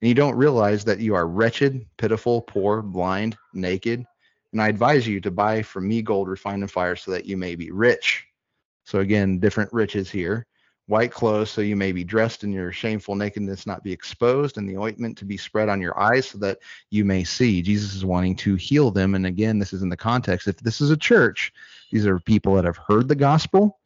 And you don't realize that you are wretched, pitiful, poor, blind, naked. And I advise you to buy from me gold refined in fire so that you may be rich, So again, different riches here. White clothes, so you may be dressed in your shameful nakedness, not be exposed, and the ointment to be spread on your eyes, so that you may see. Jesus is wanting to heal them. And again, this is in the context. If this is a church, these are people that have heard the gospel,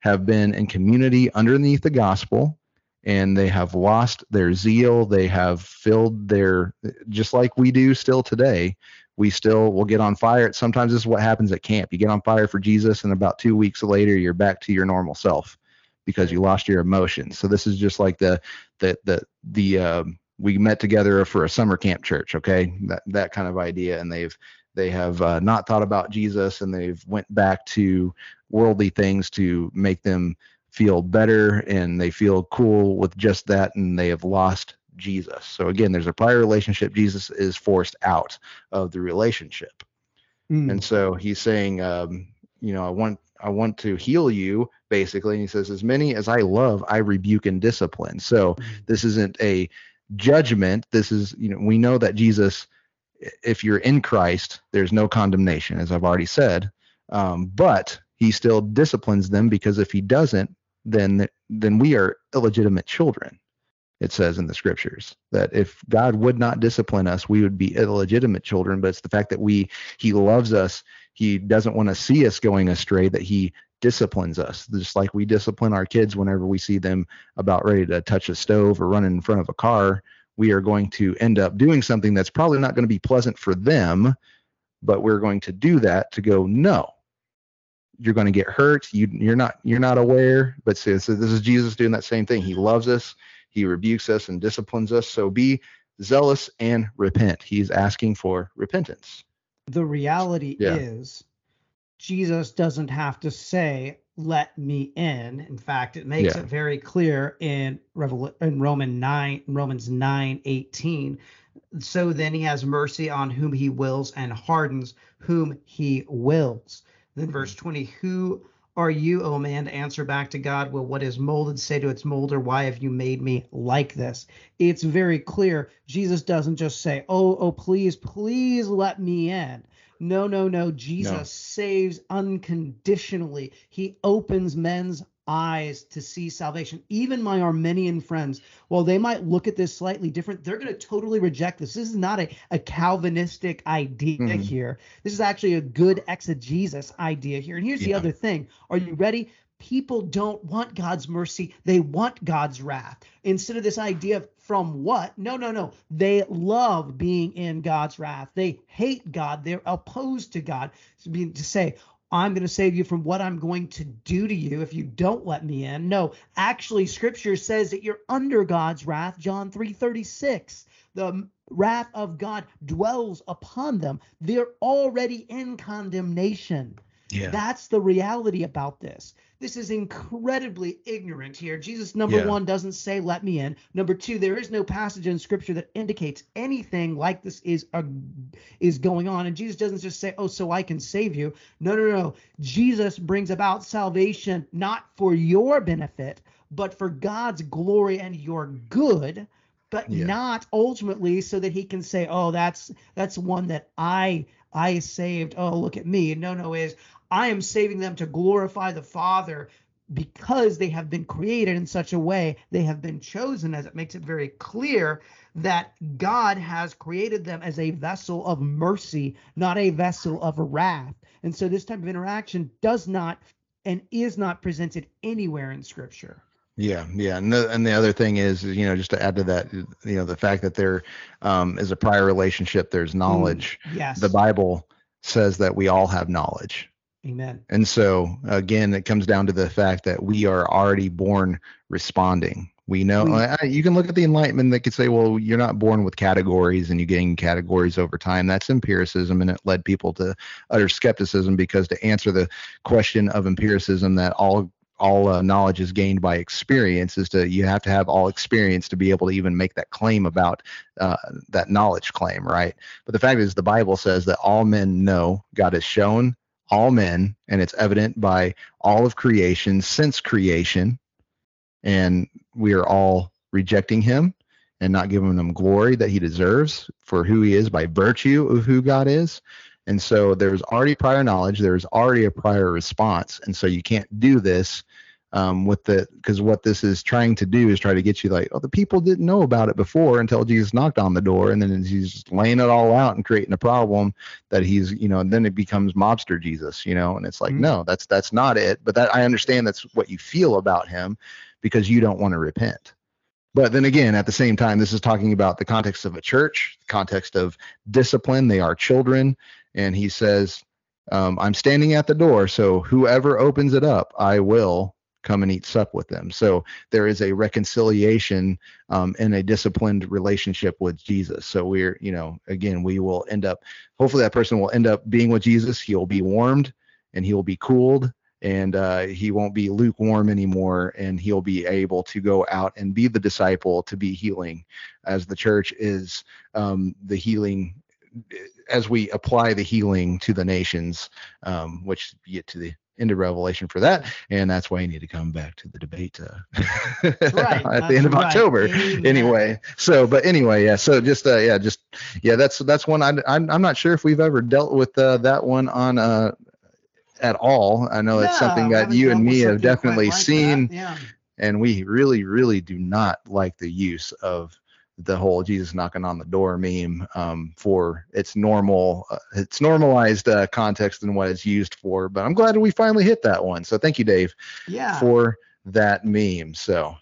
have been in community underneath the gospel, and they have lost their zeal. They have filled their, just like we do still today, we still will get on fire. Sometimes this is what happens at camp. You get on fire for Jesus, and about two weeks later, you're back to your normal self because you lost your emotions. So this is just like the the the the um, we met together for a summer camp church, okay? That that kind of idea, and they've they have uh, not thought about Jesus, and they've went back to worldly things to make them feel better, and they feel cool with just that, and they have lost Jesus. So again, there's a prior relationship. Jesus is forced out of the relationship. Mm. And so he's saying, um, you know, I want I want to heal you, basically. And he says, as many as I love, I rebuke and discipline. So this isn't a judgment. This is, you know, we know that Jesus, if you're in Christ, there's no condemnation, as I've already said. Um, but he still disciplines them because if he doesn't, then then we are illegitimate children it says in the scriptures that if God would not discipline us, we would be illegitimate children. But it's the fact that we He loves us, He doesn't want to see us going astray, that He disciplines us, just like we discipline our kids whenever we see them about ready to touch a stove or run in front of a car. We are going to end up doing something that's probably not going to be pleasant for them, but we're going to do that to go, no, you're going to get hurt. You, you're not you're not aware, but so, so this is Jesus doing that same thing. He loves us. He rebukes us and disciplines us. So be zealous and repent. He's asking for repentance. the reality Yeah. is Jesus doesn't have to say let me in. In fact it makes Yeah. it very clear in Revel- in Roman 9 Romans 9 18 so then he has mercy on whom he wills and hardens whom he wills. Then verse mm-hmm. 20 who are you o man to answer back to God? Will what is molded say to its molder why have you made me like this? It's very clear. Jesus doesn't just say, "Oh, oh, please, please let me in." No, no, no. Jesus No. saves unconditionally. He opens men's eyes to see salvation. Even my Arminian friends, while they might look at this slightly different, they're going to totally reject this. This is not a, a Calvinistic idea Mhm. here. This is actually a good exegesis idea here. And here's the other thing. Are you ready? People don't want God's mercy. They want God's wrath. Instead of this idea of from what? No, no, no. They love being in God's wrath. They hate God. They're opposed to God. To, be, to say, I'm going to save you from what I'm going to do to you if you don't let me in. No, actually, Scripture says that you're under God's wrath. John 3:36. The wrath of God dwells upon them. They're already in condemnation. Yeah. That's the reality about this. This is incredibly ignorant here. Jesus, number Yeah. one, doesn't say, let me in. Number two, there is no passage in scripture that indicates anything like this is a, is going on. And Jesus doesn't just say, oh, so I can save you. No, no, no. Jesus brings about salvation not for your benefit, but for God's glory and your good but Yeah. not ultimately so that he can say, "Oh, that's that's one that I I saved. Oh, look at me." No, no, is I am saving them to glorify the Father because they have been created in such a way, they have been chosen, as it makes it very clear that God has created them as a vessel of mercy, not a vessel of wrath. And so this type of interaction does not and is not presented anywhere in Scripture. Yeah, yeah, and the, and the other thing is, you know, just to add to that, you know, the fact that there um, is a prior relationship, there's knowledge. Yes. The Bible says that we all have knowledge, Amen. and so again, it comes down to the fact that we are already born responding. We know you can look at the Enlightenment that could say, well, you're not born with categories and you gain categories over time. That's empiricism, and it led people to utter skepticism because to answer the question of empiricism that all all uh, knowledge is gained by experience is to you have to have all experience to be able to even make that claim about uh, that knowledge claim right but the fact is the bible says that all men know god has shown all men and it's evident by all of creation since creation. And we are all rejecting him and not giving him glory that he deserves for who he is by virtue of who god is. And so there's already prior knowledge, there's already a prior response. And so you can't do this um, with the because what this is trying to do is try to get you like, oh, the people didn't know about it before until Jesus knocked on the door, and then he's laying it all out and creating a problem that he's, you know, and then it becomes mobster Jesus, you know, and it's like, Mhm. no, that's that's not it. But that I understand that's what you feel about him because you don't want to repent. But then again, at the same time, this is talking about the context of a church, the context of discipline. They are children. And he says, um, I'm standing at the door, so whoever opens it up, I will come and eat sup with them. So there is a reconciliation um, in a disciplined relationship with Jesus. So we're, you know, again, we will end up, hopefully that person will end up being with Jesus. He'll be warmed and he will be cooled and uh, he won't be lukewarm anymore and he'll be able to go out and be the disciple to be healing as the church is um, the healing as we apply the healing to the nations um, which get to the of revelation for that and that's why you need to come back to the debate uh, right, [LAUGHS] at the end of right. october Amen. anyway so but anyway yeah so just uh yeah just yeah that's that's one I, I'm, I'm not sure if we've ever dealt with uh, that one on uh at all i know it's something that you and me have definitely like that. seen Yeah. and we really really do not like the use of the whole jesus knocking on the door meme um, for its normal uh, its normalized uh, context and what it's used for but i'm glad we finally hit that one so thank you dave Yeah. for that meme so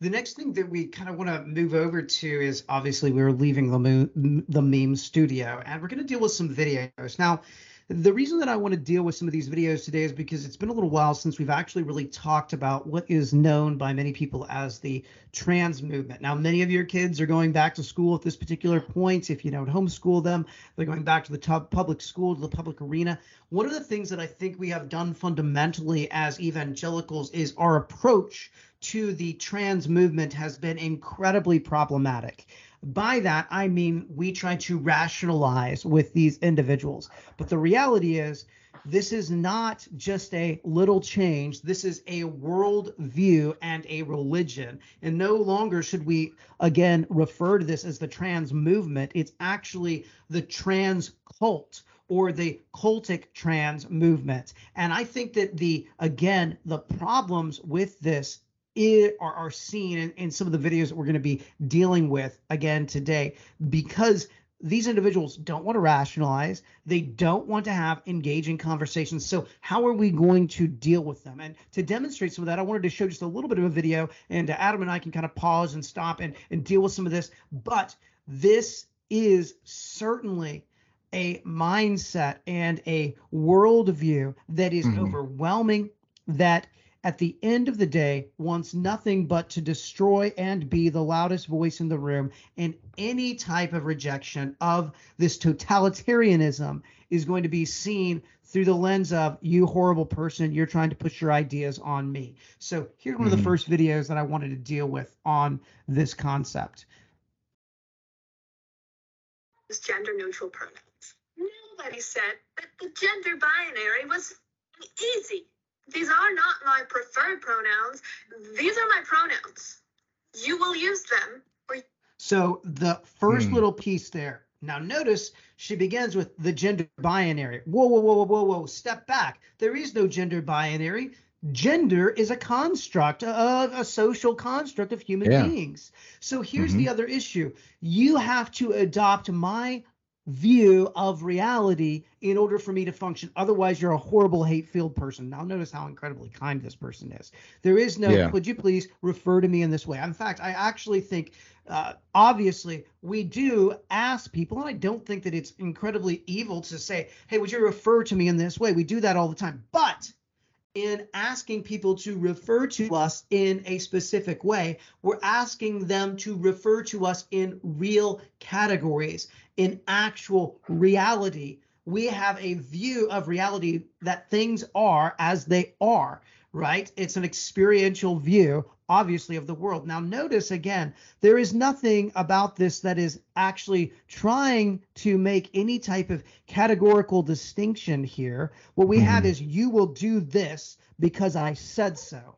The next thing that we kind of want to move over to is obviously we're leaving the mo- the meme studio and we're going to deal with some videos. Now, the reason that I want to deal with some of these videos today is because it's been a little while since we've actually really talked about what is known by many people as the trans movement. Now, many of your kids are going back to school at this particular point. If you don't homeschool them, they're going back to the public school, to the public arena. One of the things that I think we have done fundamentally as evangelicals is our approach to the trans movement has been incredibly problematic. By that, I mean we try to rationalize with these individuals. But the reality is, this is not just a little change. This is a world view and a religion. And no longer should we, again, refer to this as the trans movement. It's actually the trans cult or the cultic trans movement. And I think that the, again, the problems with this i- are, are seen in, in some of the videos that we're going to be dealing with again today because these individuals don't want to rationalize they don't want to have engaging conversations. So how are we going to deal with them? And to demonstrate some of that i wanted to show just a little bit of a video and adam and i can kind of pause and stop and, and deal with some of this. But this is certainly a mindset and a worldview that is Mhm. overwhelming that at the end of the day wants nothing but to destroy and be the loudest voice in the room and any type of rejection of this totalitarianism is going to be seen through the lens of you horrible person you're trying to push your ideas on me so here's one of Mhm. the first videos that i wanted to deal with on this concept is gender neutral pronouns. Nobody said that the gender binary was easy. These are not my preferred pronouns. These are my pronouns. You will use them or So the first Hmm. little piece there. Now notice she begins with the gender binary. Whoa, whoa, whoa, whoa, whoa, whoa. Step back. There is no gender binary. Gender is a construct of a social construct of human Yeah. beings. So here's Mhm. the other issue. You have to adopt my view of reality in order for me to function. Otherwise, you're a horrible, hate filled person. Now, notice how incredibly kind this person is. There is no, Yeah. could you please refer to me in this way? In fact, I actually think uh, obviously we do ask people and i don't think that it's incredibly evil to say hey would you refer to me in this way we do that all the time but in asking people to refer to us in a specific way. We're asking them to refer to us in real categories in actual reality. We have a view of reality that things are as they are right it's an experiential view obviously of the world now notice again there is nothing about this that is actually trying to make any type of categorical distinction here. What we have Mhm. is you will do this because I said so.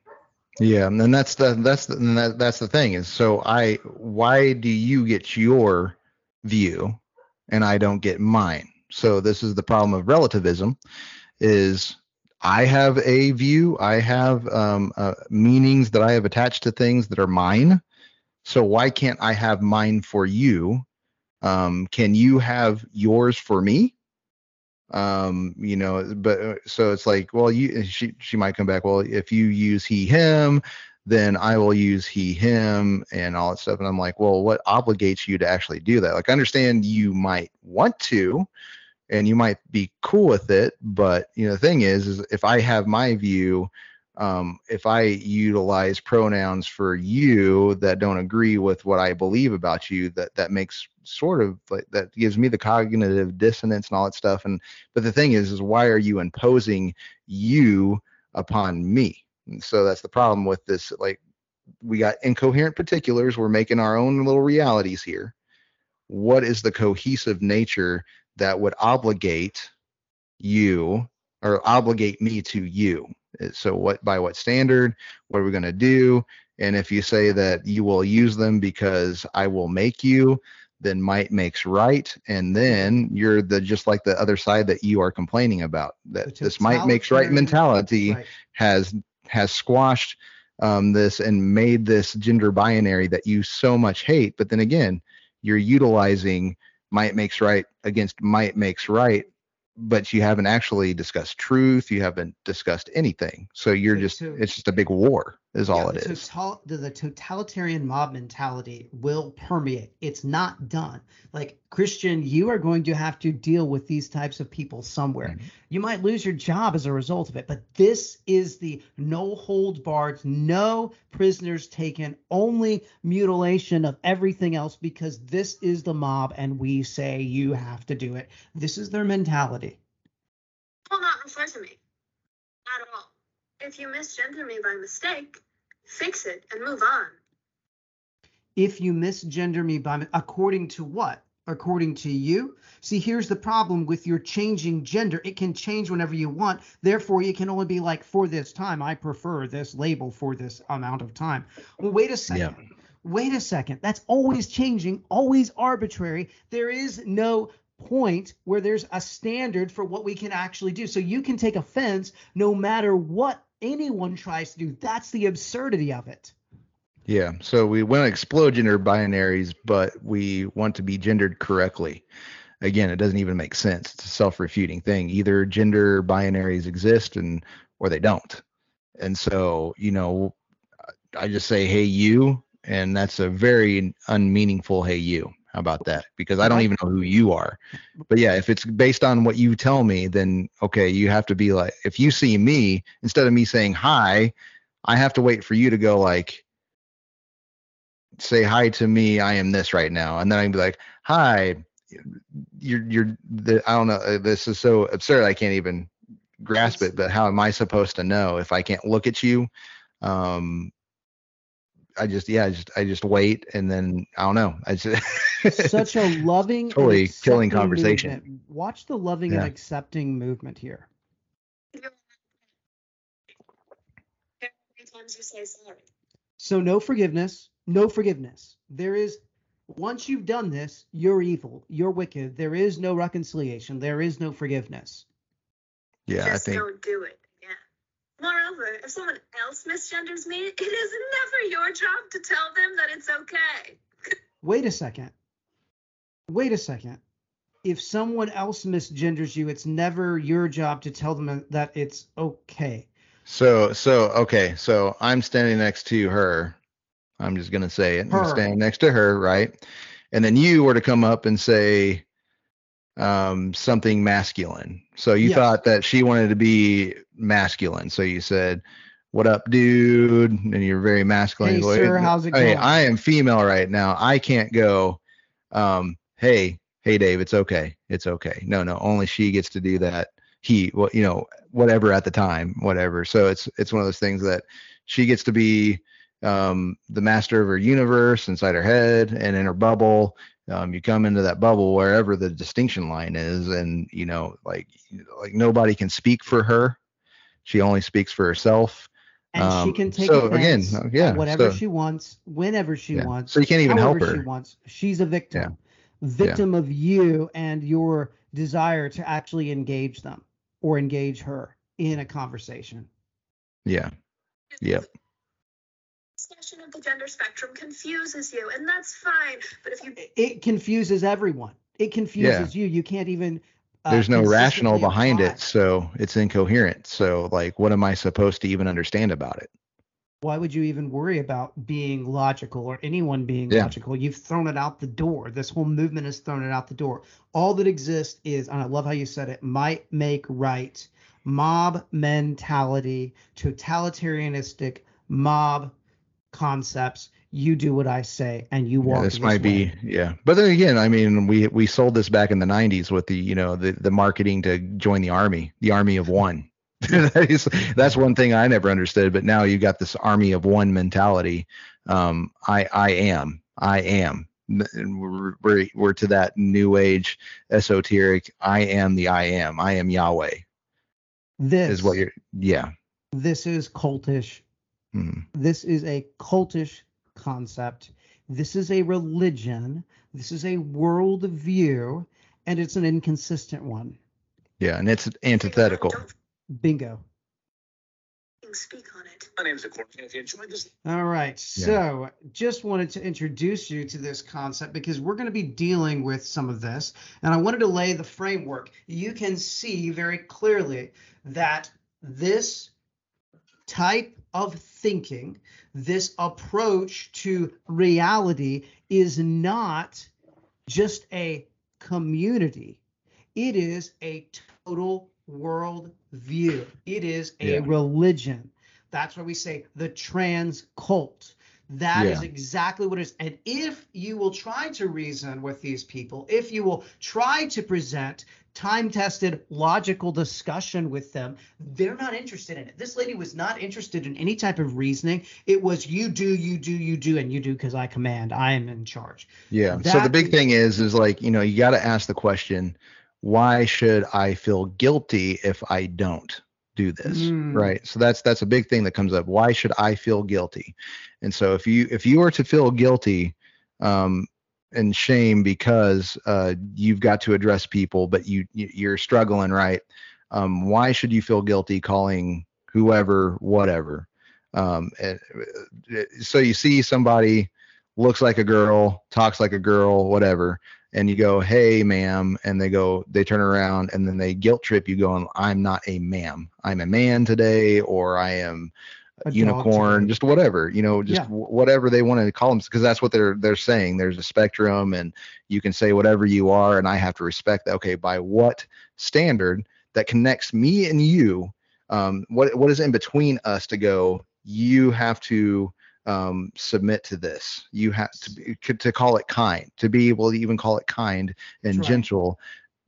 Yeah, and that's the that's the that, that's the thing is so I why do you get your view and I don't get mine? So this is the problem of relativism is I have a view, I have um, uh, meanings that I have attached to things that are mine. So why can't I have mine for you? Um, can you have yours for me? Um, you know, but uh, so it's like, well, you she she might come back. Well, if you use he him, then I will use he him and all that stuff. And I'm like, well, what obligates you to actually do that? Like, I understand you might want to, and you might be cool with it but you know the thing is is if i have my view um, if i utilize pronouns for you that don't agree with what i believe about you that that makes sort of like that gives me the cognitive dissonance and all that stuff and but the thing is is why are you imposing you upon me? And so that's the problem with this like we got incoherent particulars we're making our own little realities here. What is the cohesive nature that would obligate you or obligate me to you. Uh, so what by what standard? What are we going to do? And if you say that you will use them because I will make you, then might makes right, and then you're the just like the other side that you are complaining about. That this might makes right mentality right. has has squashed um, this and made this gender binary that you so much hate. But then again, you're utilizing might makes right against might makes right but you haven't actually discussed truth you haven't discussed anything. So you're just it's just a big war is all it is. Total, the totalitarian mob mentality will permeate. It's not done. Like Christian, you are going to have to deal with these types of people somewhere. Mm-hmm. You might lose your job as a result of it, but this is the no hold barred, no prisoners taken, only mutilation of everything else because this is the mob and we say you have to do it. This is their mentality. Will not refer to me at all. If you misgender me by mistake, fix it and move on. If you misgender me by according to what? According to you? See, here's the problem with your changing gender. It can change whenever you want. Therefore, you can only be like, for this time, I prefer this label for this amount of time. Well, wait a second. Yeah. Wait a second. That's always changing, always arbitrary. There is no point where there's a standard for what we can actually do. So you can take offense no matter what anyone tries to do. That's the absurdity of it. Yeah. So we want to explode gender binaries, but we want to be gendered correctly. Again, it doesn't even make sense. It's a self-refuting thing. Either gender binaries exist and or they don't. And so, you know, I just say hey you and that's a very unmeaningful hey you. How about that? Because I don't even know who you are. But yeah, if it's based on what you tell me, then okay, you have to be like, if you see me, instead of me saying hi, I have to wait for you to go like, say hi to me. I am this right now, and then I can be like, hi. You're you're the, I don't know. Uh, this is so absurd. I can't even grasp it. But how am I supposed to know if I can't look at you? Um, I just yeah, I just I just wait and then I don't know. I just [LAUGHS] such a loving totally killing conversation. Movement. Watch the loving yeah. and accepting movement here. So no forgiveness, no forgiveness. There is once you've done this, you're evil, you're wicked. There is no reconciliation. There is no forgiveness. Yeah, Just I think don't do it. Moreover, if someone else misgenders me, it is never your job to tell them that it's okay. Wait a second. Wait a second. If someone else misgenders you, it's never your job to tell them that it's okay. So, so okay, so I'm standing next to her. I'm just gonna say it. Her. I'm standing next to her, right? And then you were to come up and say um, something masculine. So you yes. thought that she wanted to be masculine. So you said, "What up, dude?" And you're very masculine. Hey, sir, how's it going? Hey, I am female right now. I can't go. Um, hey, hey, Dave, it's okay. It's okay. No, no, only she gets to do that. He, well, you know, whatever at the time, whatever. So it's it's one of those things that she gets to be um, the master of her universe inside her head and in her bubble. Um, you come into that bubble wherever the distinction line is, and you know, like like nobody can speak for her she only speaks for herself. And um, she can take so again, uh, yeah, whatever so, she wants, whenever she yeah. wants. So you can't even help her. She wants. She's a victim. yeah. victim of you and your desire to actually engage them or engage her in a conversation. Yeah. Yep. Discussion of the gender spectrum confuses you, and that's fine. But if you It- It confuses everyone. It confuses you. You can't even. uh, There's no rational behind apply. it, so it's incoherent. So like what am I supposed to even understand about it? Why would you even worry about being logical or anyone being Yeah. logical? You've thrown it out the door. This whole movement has thrown it out the door. All that exists is, and I love how you said it, might make right, mob mentality, totalitarianistic mob concepts. You do what I say, and you Yeah, walk. this might way. be yeah. But then again, I mean, we we sold this back in the 90s with the, you know, the the marketing to join the army, the army of one. [LAUGHS] that is that's one thing I never understood, but now you got this army of one mentality. Um I I am. I am. And we're, we're we're to that new age esoteric I am the I am. I am Yahweh This is what you're yeah. This is cultish. Mhm. This is a cultish concept. This is a religion. This is a world view, and it's an inconsistent one. Yeah, and it's antithetical. Bingo. speak on it. My name's Courtney. If you enjoyed this All right. Yeah. So, just wanted to introduce you to this concept because we're going to be dealing with some of this. And I wanted to lay the framework. You can see very clearly that this type of thinking, this approach to reality is not just a community, it is a total world view, it is a Yeah. religion. That's why we say the trans cult. That is Yeah. exactly what it is. And if you will try to reason with these people, if you will try to present time tested logical discussion with them, they're not interested in it. This lady was not interested in any type of reasoning. It was you do, you do, you do, and you do because I command. I am in charge. Yeah. so the big thing is, is like, you know, you got to ask the question, why should I feel guilty if I don't do this? Mm. Right. So that's that's a big thing that comes up. Why should I feel guilty? And so if you if you are to feel guilty, um, and shame because uh, you've got to address people, but you you- you're struggling, right? Um, why should you feel guilty calling whoever whatever? Um, and, uh, so you see somebody looks like a girl, talks like a girl, whatever, and you go, "Hey, ma'am," and they go, they turn around and then they guilt trip you, going, "I'm not a ma'am. I'm a man today, or I am." A unicorn just whatever you know just Yeah. wh- whatever they want to call them because that's what they're they're saying there's a spectrum and you can say whatever you are and i have to respect that okay by what standard that connects me and you um what what is in between us to go you have to um submit to this you have to be, to call it kind to be able to even call it kind and right. gentle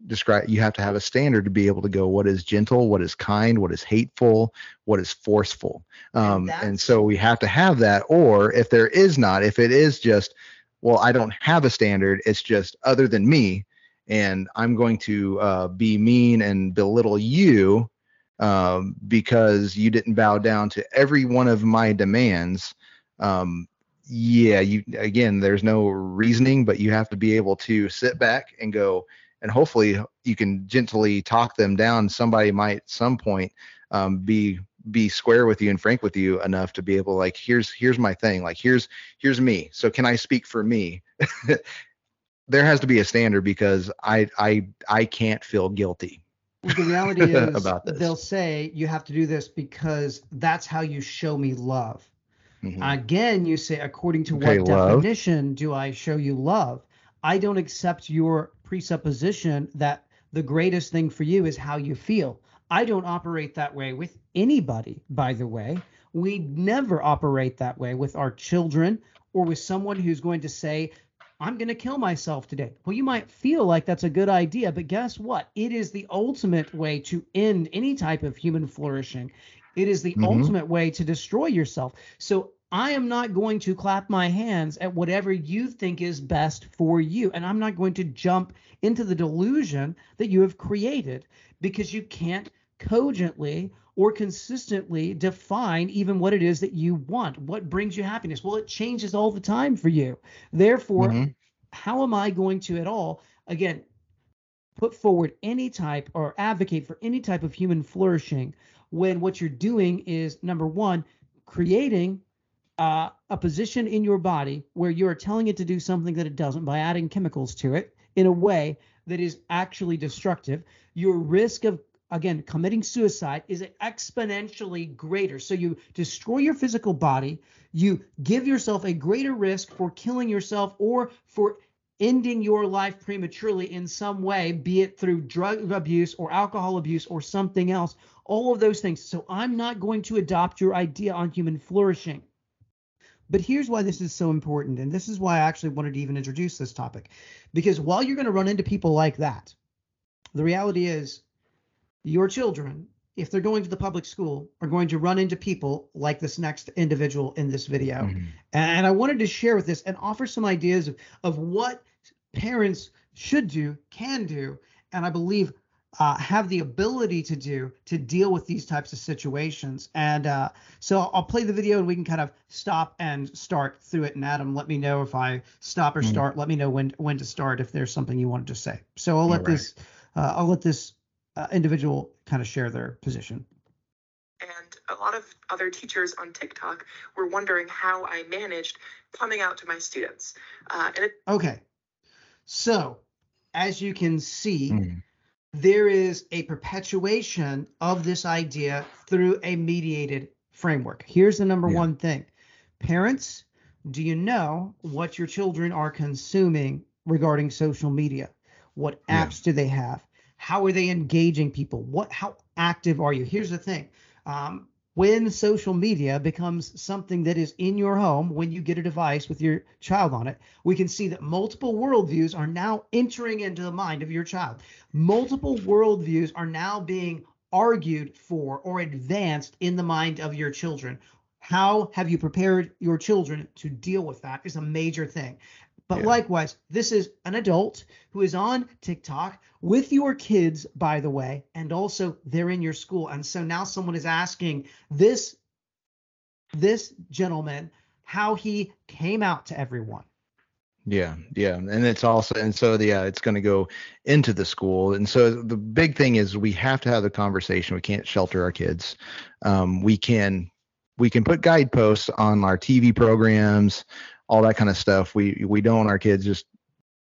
describe you have to have a standard to be able to go what is gentle what is kind what is hateful what is forceful. And um, and, that's- so we have to have that or if there is not if it is just well i don't have a standard it's just other than me and i'm going to uh, be mean and belittle you um, because you didn't bow down to every one of my demands um, yeah you again there's no reasoning but you have to be able to sit back and go and hopefully you can gently talk them down somebody might at some point um, be be square with you and frank with you enough to be able like here's here's my thing like here's here's me so can i speak for me [LAUGHS] there has to be a standard because i i i can't feel guilty the reality [LAUGHS] is about this. they'll say you have to do this because that's how you show me love. Mhm. Again, you say, according to Okay, what love. definition do I show you love? I don't accept your presupposition that the greatest thing for you is how you feel. I don't operate that way with anybody, by the way. We never operate that way with our children or with someone who's going to say, I'm going to kill myself today. Well, you might feel like that's a good idea, but guess what? It is the ultimate way to end any type of human flourishing. It is the Mhm. ultimate way to destroy yourself. So I am not going to clap my hands at whatever you think is best for you. And I'm not going to jump into the delusion that you have created because you can't cogently or consistently define even what it is that you want. What brings you happiness? Well, it changes all the time for you. Therefore, Mhm. how am I going to at all, again, put forward any type or advocate for any type of human flourishing when what you're doing is number one, creating uh, a position in your body where you're telling it to do something that it doesn't by adding chemicals to it in a way that is actually destructive. Your risk of again committing suicide is exponentially greater. So you destroy your physical body you give yourself a greater risk for killing yourself or for ending your life prematurely in some way be it through drug abuse or alcohol abuse or something else. All of those things. So i'm not going to adopt your idea on human flourishing but here's why this is so important and this is why i actually wanted to even introduce this topic because while you're going to run into people like that the reality is your children, if they're going to the public school, are going to run into people like this next individual in this video. Mhm. And I wanted to share with this and offer some ideas of, of what parents should do, can do, and I believe uh, have the ability to do to deal with these types of situations. And uh, so I'll play the video and we can kind of stop and start through it. And Adam, let me know if I stop or Mhm. start. Let me know when when to start if there's something you wanted to say. So I'll let All right. this uh, I'll let this uh, individual kind of share their position. and a lot of other teachers on TikTok were wondering how I managed coming out to my students. Uh, and it, Okay. So, as you can see, Mm. There is a perpetuation of this idea through a mediated framework. Here's the number Yeah. one thing Parents, do you know what your children are consuming regarding social media? What Yeah. apps do they have? How are they engaging people? What how active are you? Here's the thing. Um, when social media becomes something that is in your home, when you get a device with your child on it, we can see that multiple worldviews are now entering into the mind of your child. Multiple worldviews are now being argued for or advanced in the mind of your children. How have you prepared your children to deal with that is a major thing. But Yeah. likewise, this is an adult who is on TikTok with your kids, by the way, and also they're in your school. And so now someone is asking this this gentleman how he came out to everyone. Yeah, yeah, and it's also and so the uh, it's going to go into the school, and so the big thing is we have to have the conversation. We can't shelter our kids. Um, we can we can put guideposts on our TV programs, all that kind of stuff. We we don't want our kids just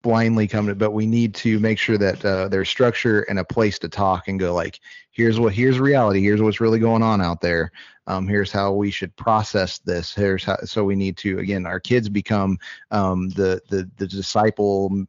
blindly come to, but we need to make sure that uh, there's structure and a place to talk and go like, here's what here's reality. Here's what's really going on out there. Um, here's how we should process this. Here's how. So we need to again, our kids become um, the the the disciple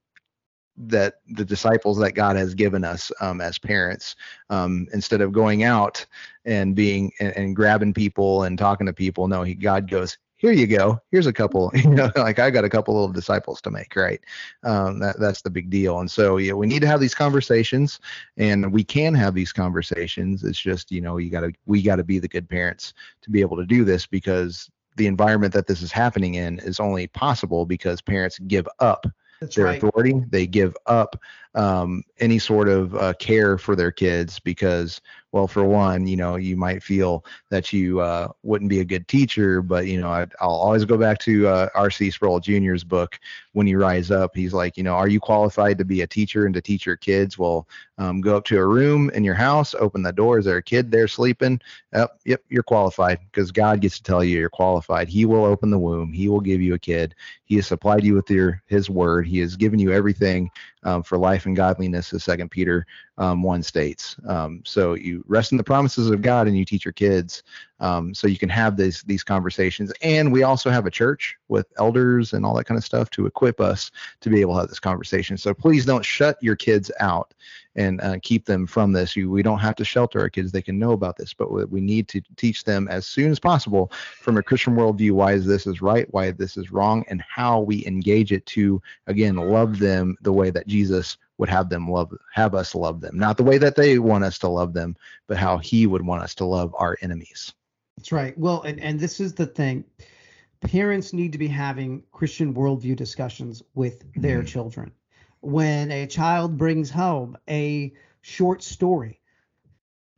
that the disciples that God has given us um, as parents, um, instead of going out and being and, and grabbing people and talking to people. No, he, God goes, here you go. Here's a couple. [LAUGHS] You know, like I got a couple little disciples to make, right? Um, that that's the big deal. And so yeah, we need to have these conversations, and we can have these conversations. It's just you know you got to we got to be the good parents to be able to do this because the environment that this is happening in is only possible because parents give up That's their right. authority. They give up um, any sort of uh, care for their kids because, well, for one, you know, you might feel that you uh, wouldn't be a good teacher, but you know, I, I'll always go back to uh, R.C. Sproul Jr.'s book, "When You Rise Up." He's like, you know, are you qualified to be a teacher and to teach your kids? Well, um, go up to a room in your house, open the door. Is there a kid there sleeping? Yep, yep, you're qualified because God gets to tell you you're qualified. He will open the womb. He will give you a kid. He has supplied you with your His word. He has given you everything um, for life and godliness, as Second Peter um, one states. Um, so you rest in the promises of God and you teach your kids, um, so you can have these these conversations. And we also have a church with elders and all that kind of stuff to equip us to be able to have this conversation. So please don't shut your kids out and uh, keep them from this. You, we don't have to shelter our kids; they can know about this, but we, need to teach them as soon as possible from a Christian worldview why is this is right, why this is wrong, and how we engage it to again love them the way that Jesus would have them love have us love them not the way that they want us to love them but how he would want us to love our enemies That's right. Well, and, and this is the thing. Parents need to be having Christian worldview discussions with their Mhm. children. When a child brings home a short story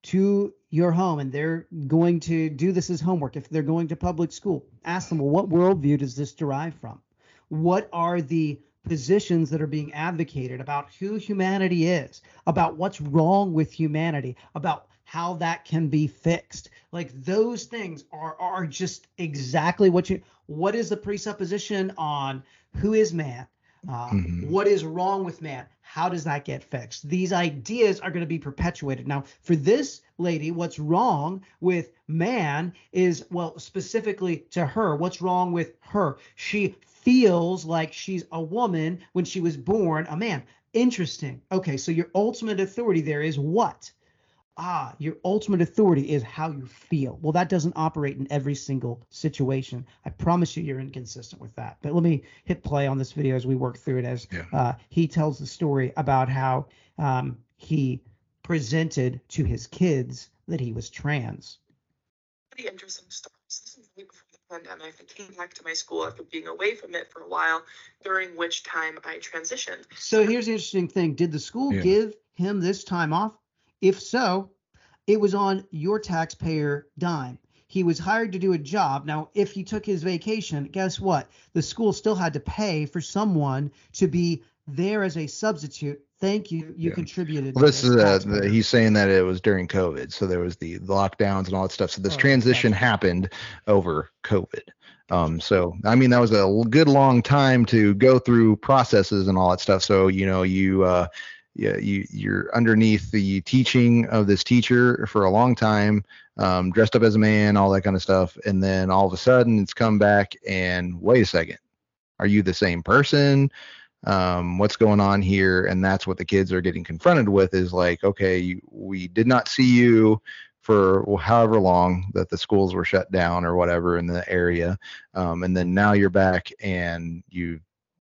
to your home and they're going to do this as homework, if they're going to public school, ask them, well, what worldview does this derive from? What are the positions that are being advocated about who humanity is, about what's wrong with humanity, about how that can be fixed. Like those things are are just exactly what you what is the presupposition on who is man? Uh, Mhm. what is wrong with man? How does that get fixed? These ideas are going to be perpetuated. Now, for this lady, what's wrong with man is, well, specifically to her, what's wrong with her? She feels like she's a woman when she was born a man. Interesting. Okay, so your ultimate authority there is what? Ah, your ultimate authority is how you feel. Well, that doesn't operate in every single situation. I promise you, you're inconsistent with that. But let me hit play on this video as we work through it. As Yeah. uh, he tells the story about how um, he presented to his kids that he was trans. pretty interesting story. This is way before the pandemic. I came back to my school after being away from it for a while, during which time I transitioned. So here's the interesting thing: Did the school Yeah. give him this time off? If so, it was on your taxpayer dime. He was hired to do a job. Now, if he took his vacation, guess what? The school still had to pay for someone to be there as a substitute. Thank you. You Yeah. contributed. Well, this is uh, the, he's saying that it was during COVID, so there was the lockdowns and all that stuff. So this Oh, transition happened over COVID. Um, so I mean that was a good long time to go through processes and all that stuff. So you know you uh, yeah you you're underneath the teaching of this teacher for a long time, um, dressed up as a man, all that kind of stuff, and then all of a sudden it's come back and wait a second, are you the same person? um, what's going on here? And that's what the kids are getting confronted with is like okay we did not see you for however long that the schools were shut down or whatever in the area. Um, and then now you're back and you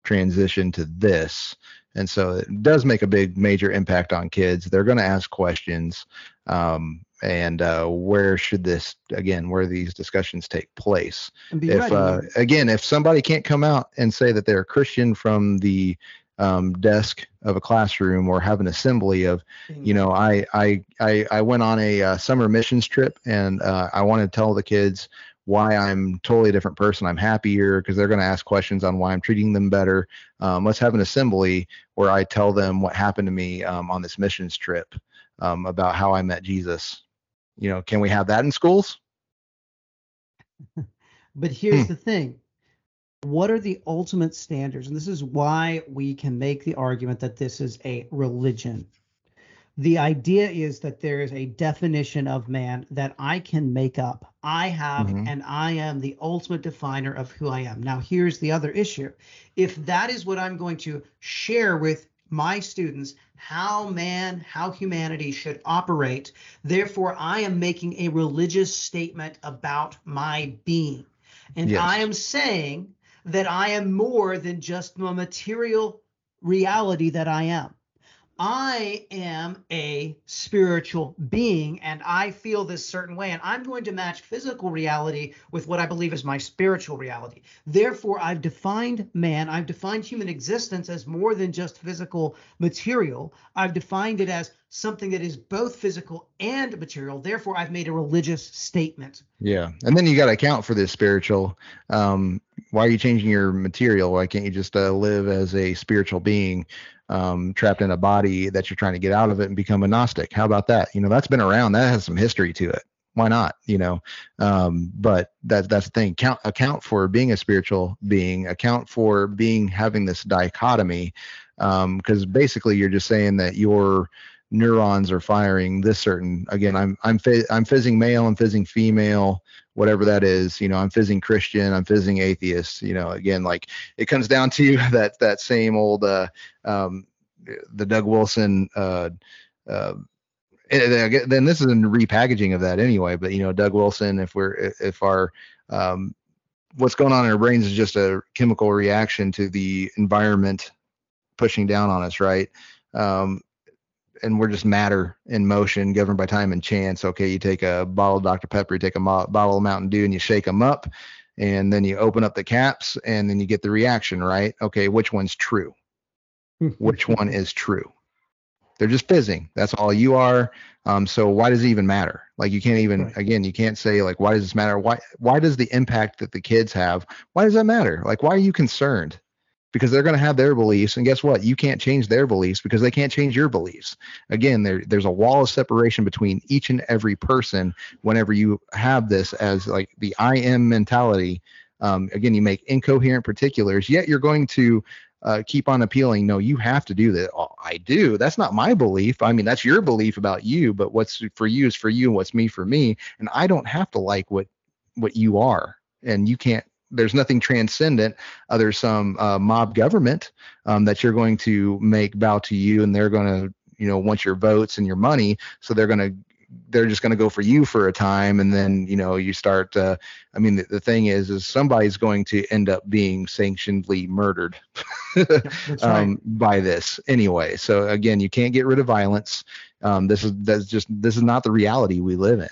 transition to this and so it does make a big major impact on kids. They're going to ask questions um, and uh, where should this again where these discussions take place? If uh, again if somebody can't come out and say that they're a christian from the um, desk of a classroom or have an assembly of you know i i i, I went on a uh, summer missions trip and uh, i want to tell the kids why i'm totally a different person i'm happier because they're going to ask questions on why i'm treating them better um, let's have an assembly where i tell them what happened to me um, on this missions trip um, about how i met jesus you know can we have that in schools [LAUGHS] But here's Hmm. the thing. What are the ultimate standards? And this is why we can make the argument that this is a religion. The idea is that there is a definition of man that I can make up. I have, Mhm. and I am the ultimate definer of who I am. Now, here's the other issue. If that is what I'm going to share with my students, how man, how humanity should operate, therefore, I am making a religious statement about my being. And Yes. I am saying that I am more than just the material reality that I am. I am a spiritual being and I feel this certain way, and I'm going to match physical reality with what I believe is my spiritual reality. Therefore, I've defined man, I've defined human existence as more than just physical material. I've defined it as something that is both physical and material. Therefore, I've made a religious statement. Yeah, and then you got to account for this spiritual. Um, why are you changing your material? Why can't you just uh, live as a spiritual being, um, trapped in a body that you're trying to get out of it and become a Gnostic? How about that? You know, that's been around. That has some history to it. Why not? You know, um, but that that's the thing. Count account for being a spiritual being. Account for being having this dichotomy, because basically you're just saying that your neurons are firing this certain again i'm i'm fi- i'm fizzing male i'm fizzing female whatever that is you know i'm fizzing christian i'm fizzing atheist you know again like it comes down to [LAUGHS] that that same old uh um the doug wilson uh uh then this is a repackaging of that anyway but you know doug wilson if we're if our um what's going on in our brains is just a chemical reaction to the environment pushing down on us right? Um and we're just matter in motion governed by time and chance. Okay you take a bottle of dr pepper you take a mo- bottle of mountain dew and you shake them up and then you open up the caps and then you get the reaction right? Okay which one's true? [LAUGHS] Which one is true? They're just fizzing. That's all you are. Um, so why does it even matter? Like you can't even Right. again you can't say like why does this matter? Why why does the impact that the kids have why does that matter? Like why are you concerned because they're going to have their beliefs and guess what? You can't change their beliefs because they can't change your beliefs. Again there there's a wall of separation between each and every person whenever you have this as like the i am mentality. Um, again you make incoherent particulars yet you're going to uh, keep on appealing no you have to do that. Oh, i do. That's not my belief. I mean that's your belief about you but what's for you is for you and what's me for me and i don't have to like what what you are and you can't there's nothing transcendent other some uh, mob government um, that you're going to make bow to you and they're going to you know want your votes and your money. So they're going to they're just going to go for you for a time and then you know you start uh, i mean the, the thing is is somebody's going to end up being sanctionedly murdered [LAUGHS] right. um, by this anyway. So again you can't get rid of violence. Um, this is that's just this is not the reality we live in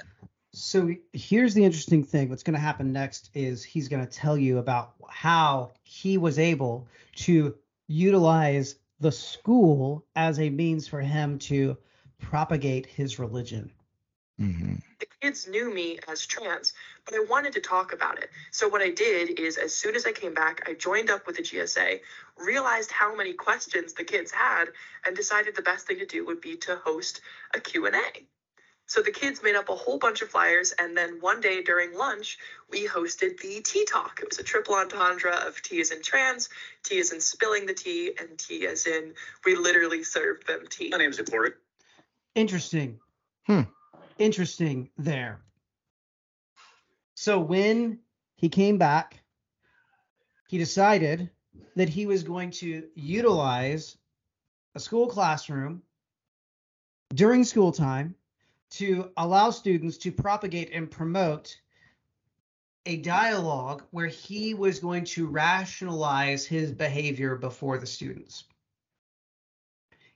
So here's the interesting thing. What's going to happen next is he's going to tell you about how he was able to utilize the school as a means for him to propagate his religion. hmm the kids knew me as trans, but I wanted to talk about it. So what I did is as soon as I came back, I joined up with the GSA, realized how many questions the kids had, and decided the best thing to do would be to host a Q&A. So the kids made up a whole bunch of flyers, and then one day during lunch, we hosted the tea talk. It was a triple entendre of tea as in trans, T as in spilling the tea, and tea as in we literally served them tea. My name's Corey. Interesting. Hmm. Interesting there. So when he came back, he decided that he was going to utilize a school classroom during school time to allow students to propagate and promote a dialogue where he was going to rationalize his behavior before the students.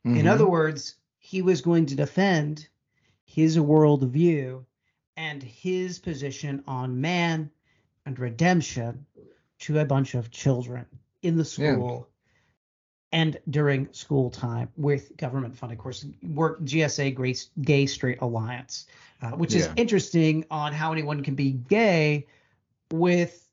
In Mhm. other words, he was going to defend his worldview and his position on man and redemption to a bunch of children in the school and during school time with government funding. Of course, work GSA Gay Straight Alliance, uh, which is interesting on how anyone can be gay with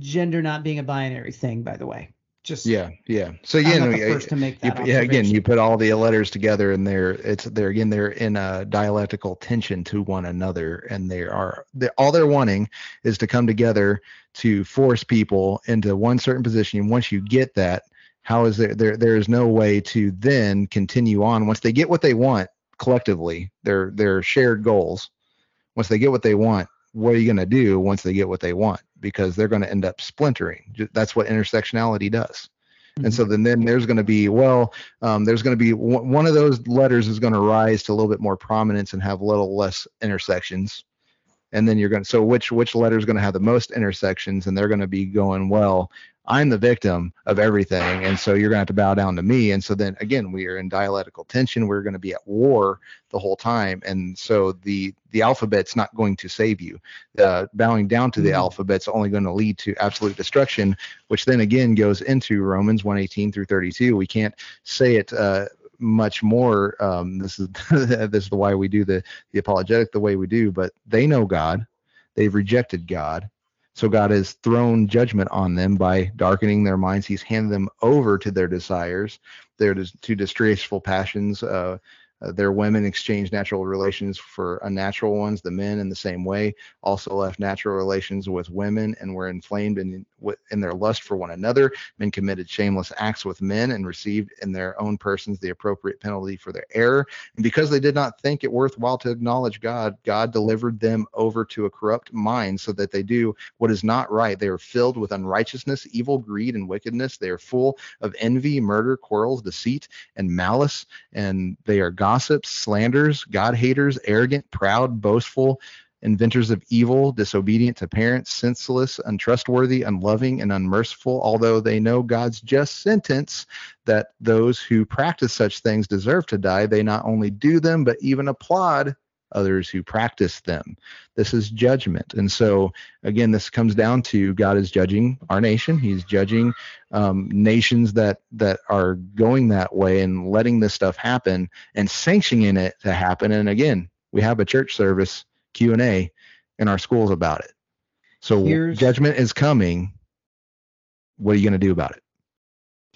gender not being a binary thing. By the way, just yeah yeah so I'm again not the first to make you, yeah again you put all the letters together and they're it's they're again they're in a dialectical tension to one another and they are they, all they're wanting is to come together to force people into one certain position and once you get that how is there there there is no way to then continue on. Once they get what they want collectively their their shared goals once they get what they want what are you going to do once they get what they want? Because they're going to end up splintering. That's what intersectionality does. And so then, then there's going to be well um, there's going to be one one of those letters is going to rise to a little bit more prominence and have a little less intersections. And then you're going to so which which letter is going to have the most intersections? And they're going to be going well i'm the victim of everything and so you're going to have to bow down to me. And so then again we are in dialectical tension. We're going to be at war the whole time. And so the the alphabet's not going to save you. Uh, bowing down to the Mhm. alphabet's only going to lead to absolute destruction which then again goes into romans 118 through 32 we can't say it uh, much more um, this is [LAUGHS] this is the why we do the the apologetic the way we do but they know god. They've rejected god so god has thrown judgment on them by darkening their minds. He's handed them over to their desires their to distressful passions uh, uh, their women exchanged natural relations for unnatural ones the men in the same way also left natural relations with women and were inflamed in, in their lust for one another men committed shameless acts with men and received in their own persons the appropriate penalty for their error and because they did not think it worthwhile to acknowledge God, God delivered them over to a corrupt mind so that they do what is not right. They are filled with unrighteousness, evil, greed, and wickedness. They are full of envy, murder, quarrels, deceit, and malice. And they are gossips, slanders, God haters, arrogant, proud, boastful. Inventors of evil, disobedient to parents, senseless, untrustworthy, unloving, and unmerciful, although they know God's just sentence that those who practice such things deserve to die, they not only do them, but even applaud others who practice them. This is judgment. And so, again, this comes down to God is judging our nation. He's judging um, nations that that are going that way and letting this stuff happen and sanctioning it to happen. And again, we have a church service Q and A in our schools about it. So Here's- judgment is coming. What are you going to do about it?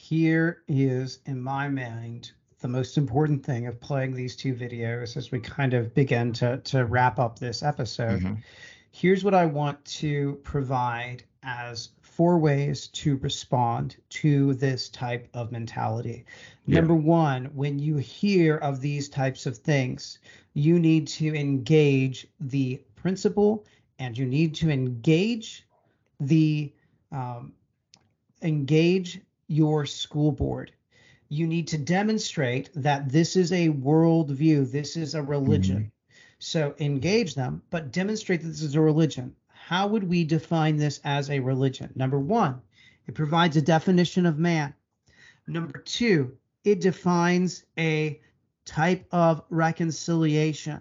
here is, in my mind, the most important thing of playing these two videos as we kind of begin to, to wrap up this episode. Mhm. Here's what I want to provide as four ways to respond to this type of mentality. Yeah. Number one, when you hear of these types of things, you need to engage the principal and you need to engage the um, engage your school board. You need to demonstrate that this is a worldview, this is a religion. Mm-hmm. So engage them, but demonstrate that this is a religion. How would we define this as a religion? Number one, it provides a definition of man. Number two, it defines a type of reconciliation.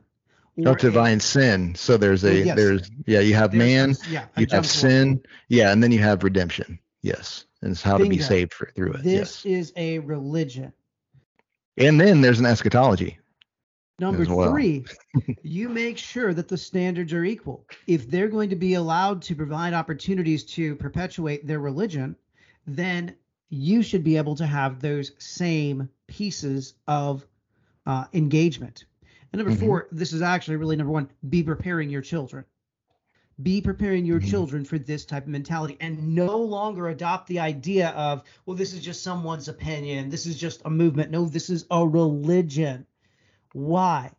Oh, or a- divine sin. So there's a yes. there's yeah, you have man, yeah, you have jumped one. sin, yeah, and then you have redemption. Yes, and it's how to be saved for, through it. This yes, is a religion. and then there's an eschatology. Number well. three, [LAUGHS] you make sure that the standards are equal. If they're going to be allowed to provide opportunities to perpetuate their religion, then you should be able to have those same pieces of uh, engagement. And number Mhm. four, this is actually really number one be preparing your children. Be preparing your Mhm. children for this type of mentality and no longer adopt the idea of, well, this is just someone's opinion. This is just a movement. No, this is a religion. Why?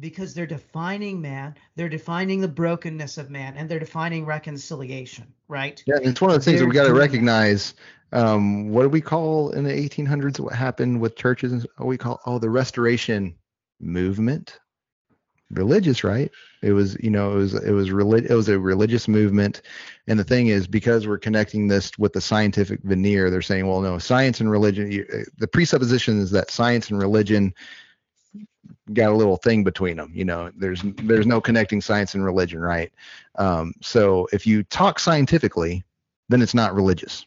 Because they're defining man, they're defining the brokenness of man, and they're defining reconciliation, right? Yeah, it's one of the things that we got to recognize. Um, what do we call in the 1800s? What happened with churches? and What we call oh the Restoration movement. Religious, right? It was, you know, it was it was relig- it was a religious movement, and the thing is, because we're connecting this with the scientific veneer, they're saying, well, no, science and religion. You, uh, the presupposition is that science and religion got a little thing between them. You know, there's there's no connecting science and religion, right? Um, so if you talk scientifically, then it's not religious.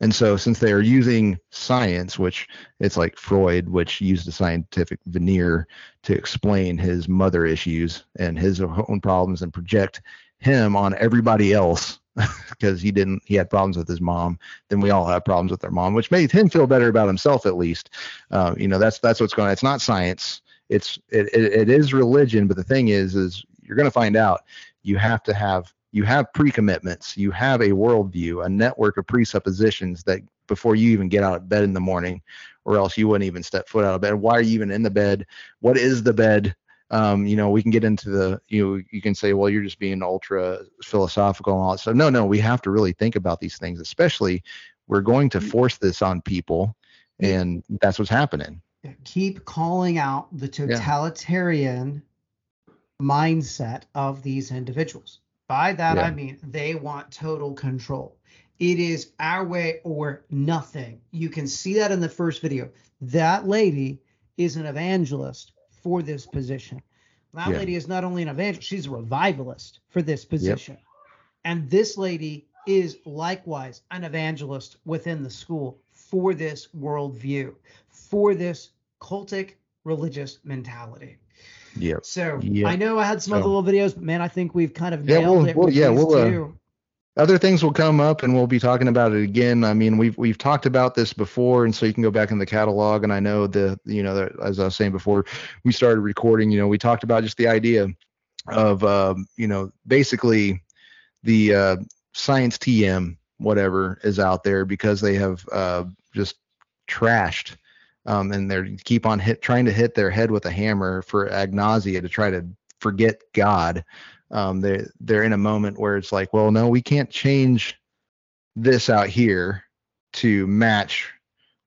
And so since they are using science, which it's like Freud, which used a scientific veneer to explain his mother issues and his own problems and project him on everybody else [LAUGHS] because he didn't he had problems with his mom then we all have problems with our mom which made him feel better about himself at least. Uh, you know that's that's what's going on. It's not science. It's it, it, it is religion but the thing is is you're going to find out. You have to have you have pre-commitments you have a worldview a network of presuppositions that before you even get out of bed in the morning or else you wouldn't even step foot out of bed. Why are you even in the bed? What is the bed? Um, you know we can get into the you know you can say well you're just being ultra philosophical and all that stuff. No no we have to really think about these things especially we're going to force this on people and that's what's happening. Keep calling out the totalitarian mindset of these individuals. By that, Yeah. I mean they want total control. It is our way or nothing. You can see that in the first video. That lady is an evangelist for this position. That Yeah. lady is not only an evangelist, she's a revivalist for this position. And this lady is likewise an evangelist within the school for this worldview, for this cultic religious mentality. Yep So Yeah. I know I had some other little videos, but man, I think we've kind of Yeah, nailed we'll- it. we'll- yeah, we'll, uh, other things will come up and we'll be talking about it again i mean we've we've talked about this before and so you can go back in the catalog and i know the you know the, as i was saying before we started recording you know we talked about just the idea of um, you know basically the uh, science tm whatever is out there because they have uh, just trashed um, and they're keep on hit trying to hit their head with a hammer for agnosia to try to forget god um, they they're in a moment where it's like, well, no, we can't change this out here to match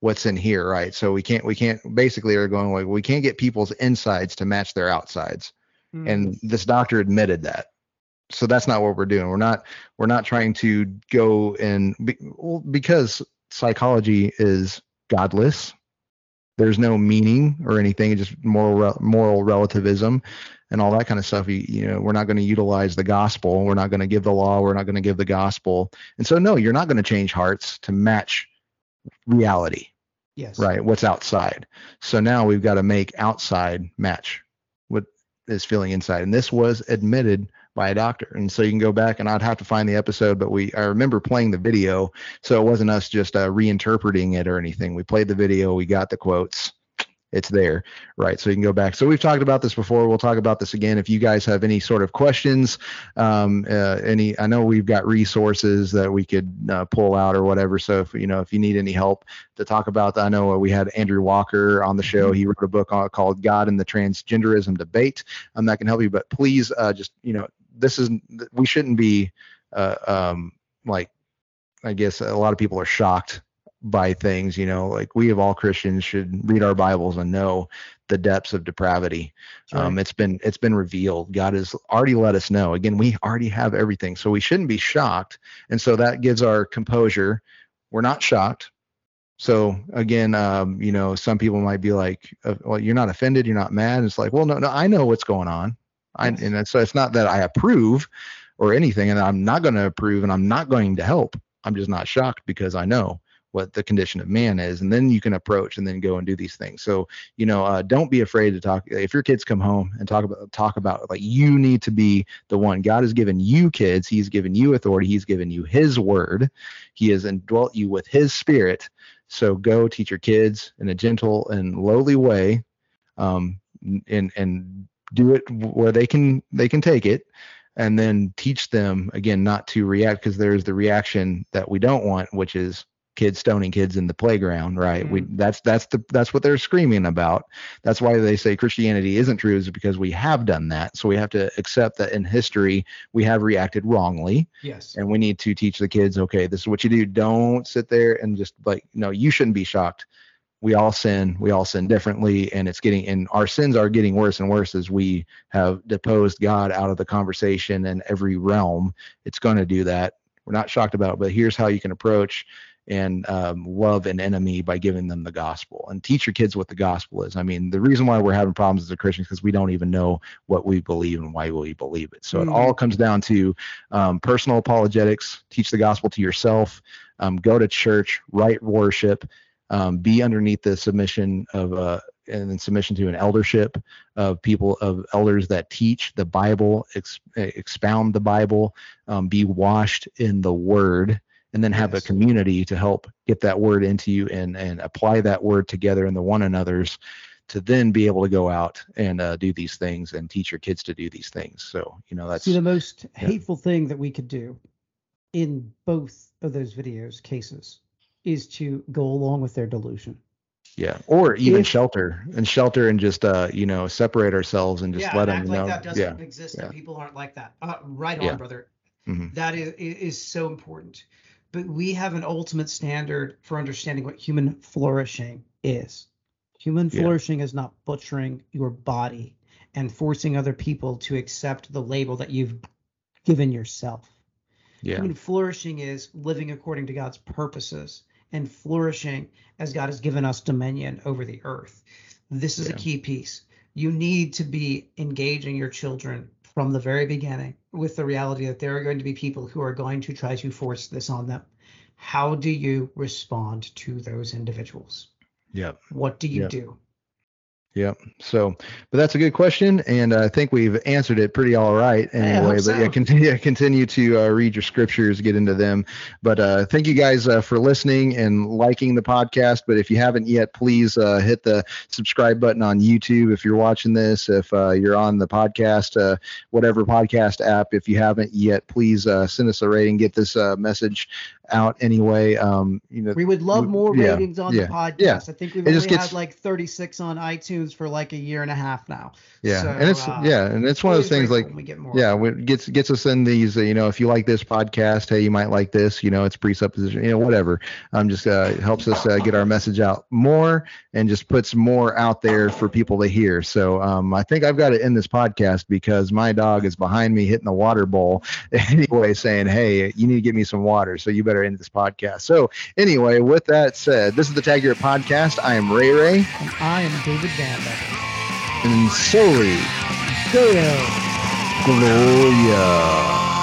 what's in here, right? So we can't we can't basically are going like we can't get people's insides to match their outsides, Hmm. and this doctor admitted that. So that's not what we're doing. We're not we're not trying to go and be, well, because psychology is godless. There's no meaning or anything. It's just moral moral relativism and all that kind of stuff. You, you know, we're not going to utilize the gospel. We're not going to give the law. We're not going to give the gospel. And so, no, you're not going to change hearts to match reality, yes. right? What's outside. So now we've got to make outside match what is feeling inside. And this was admitted by a doctor. And so you can go back and I'd have to find the episode, but we I remember playing the video, so it wasn't us just uh, reinterpreting it or anything. We played the video, we got the quotes. It's there, right? So you can go back. So we've talked about this before. We'll talk about this again. If you guys have any sort of questions, um, uh, any, I know we've got resources that we could uh, pull out or whatever. So if you know if you need any help to talk about, that, I know uh, we had Andrew Walker on the show. He wrote a book on, called God and the Transgenderism Debate. Um, that can help you. But please, uh, just you know, this is we shouldn't be uh, um, like I guess a lot of people are shocked by things. You know, like we of all Christians should read our Bibles and know the depths of depravity. Um, it's been it's been revealed. God has already let us know. Again, we already have everything, so we shouldn't be shocked. And so that gives our composure. We're not shocked. So again, um, you know, some people might be like, uh, "Well, you're not offended, you're not mad." It's like, well, no, no, I know what's going on. I, and so it's not that I approve or anything, and I'm not going to approve, and I'm not going to help. I'm just not shocked because I know what the condition of man is, and then you can approach and then go and do these things. So you know, uh, don't be afraid to talk. If your kids come home and talk about talk about like you need to be the one. God has given you kids. He's given you authority. He's given you His word. He has indwelt you with His Spirit. So go teach your kids in a gentle and lowly way, um, and and do it where they can they can take it and then teach them again not to react because there's the reaction that we don't want which is kids stoning kids in the playground right? We mm-hmm. that's that's the that's what they're screaming about. That's why they say christianity isn't true is because we have done that. So we have to accept that in history we have reacted wrongly. Yes. and we need to teach the kids okay this is what you do. Don't sit there and just like no you shouldn't be shocked we all sin we all sin differently and it's getting and our sins are getting worse and worse as we have deposed god out of the conversation and every realm it's going to do that we're not shocked about it, but here's how you can approach and um, love an enemy by giving them the gospel and teach your kids what the gospel is. I mean, the reason why we're having problems as a Christian is because we don't even know what we believe and why we believe it. So Mhm. it all comes down to um, personal apologetics, teach the gospel to yourself, um, go to church, right worship, um, be underneath the submission of uh, and in submission to an eldership of people of elders that teach the Bible, ex- expound the Bible, um, be washed in the Word, and then have Yes. a community to help get that word into you and and apply that word together in the one another's to then be able to go out and uh, do these things and teach your kids to do these things. So you know that's See, the most yeah. hateful thing that we could do in both of those videos cases is to go along with their delusion. yeah, or even If- shelter and shelter and just uh you know separate ourselves and just yeah, let and them act know. like that doesn't yeah, exist yeah. and people aren't like that. Uh, right on, Yeah. brother. Mhm. That is is so important. But we have an ultimate standard for understanding what human flourishing is. Human Yeah. flourishing is not butchering your body and forcing other people to accept the label that you've given yourself. yeah, Human flourishing is living according to God's purposes and flourishing as God has given us dominion over the earth. This is Yeah. a key piece. You need to be engaging your children from the very beginning with the reality that there are going to be people who are going to try to force this on them. How do you respond to those individuals? yeah. What do you Yeah. do? Yep. So, but that's a good question, and I think we've answered it pretty all right anyway. But yeah, continue [LAUGHS] continue to uh, read your scriptures, get into them. But uh, thank you guys uh, for listening and liking the podcast. But if you haven't yet, please uh, hit the subscribe button on YouTube if you're watching this. If uh, you're on the podcast, uh, whatever podcast app, if you haven't yet, please uh, send us a rating. Get this uh, message out anyway. Um, you know, We would love we- more yeah, ratings on yeah, the podcast. yeah. I think we've It only gets- had like 36 on iTunes for like a year and a half now. yeah, So, and it's uh, yeah, and it's one of those things like we get more. yeah it gets gets us in these uh, you know if you like this podcast hey you might like this you know it's presupposition you know whatever um just uh it helps us uh, get our message out more and just puts more out there for people to hear so um i think i've got to end this podcast because my dog is behind me hitting the water bowl [LAUGHS] anyway saying hey you need to get me some water so you better end this podcast. So anyway with that said this is the tag Your podcast. I am ray ray. And I am David Van and soli Deo. gloria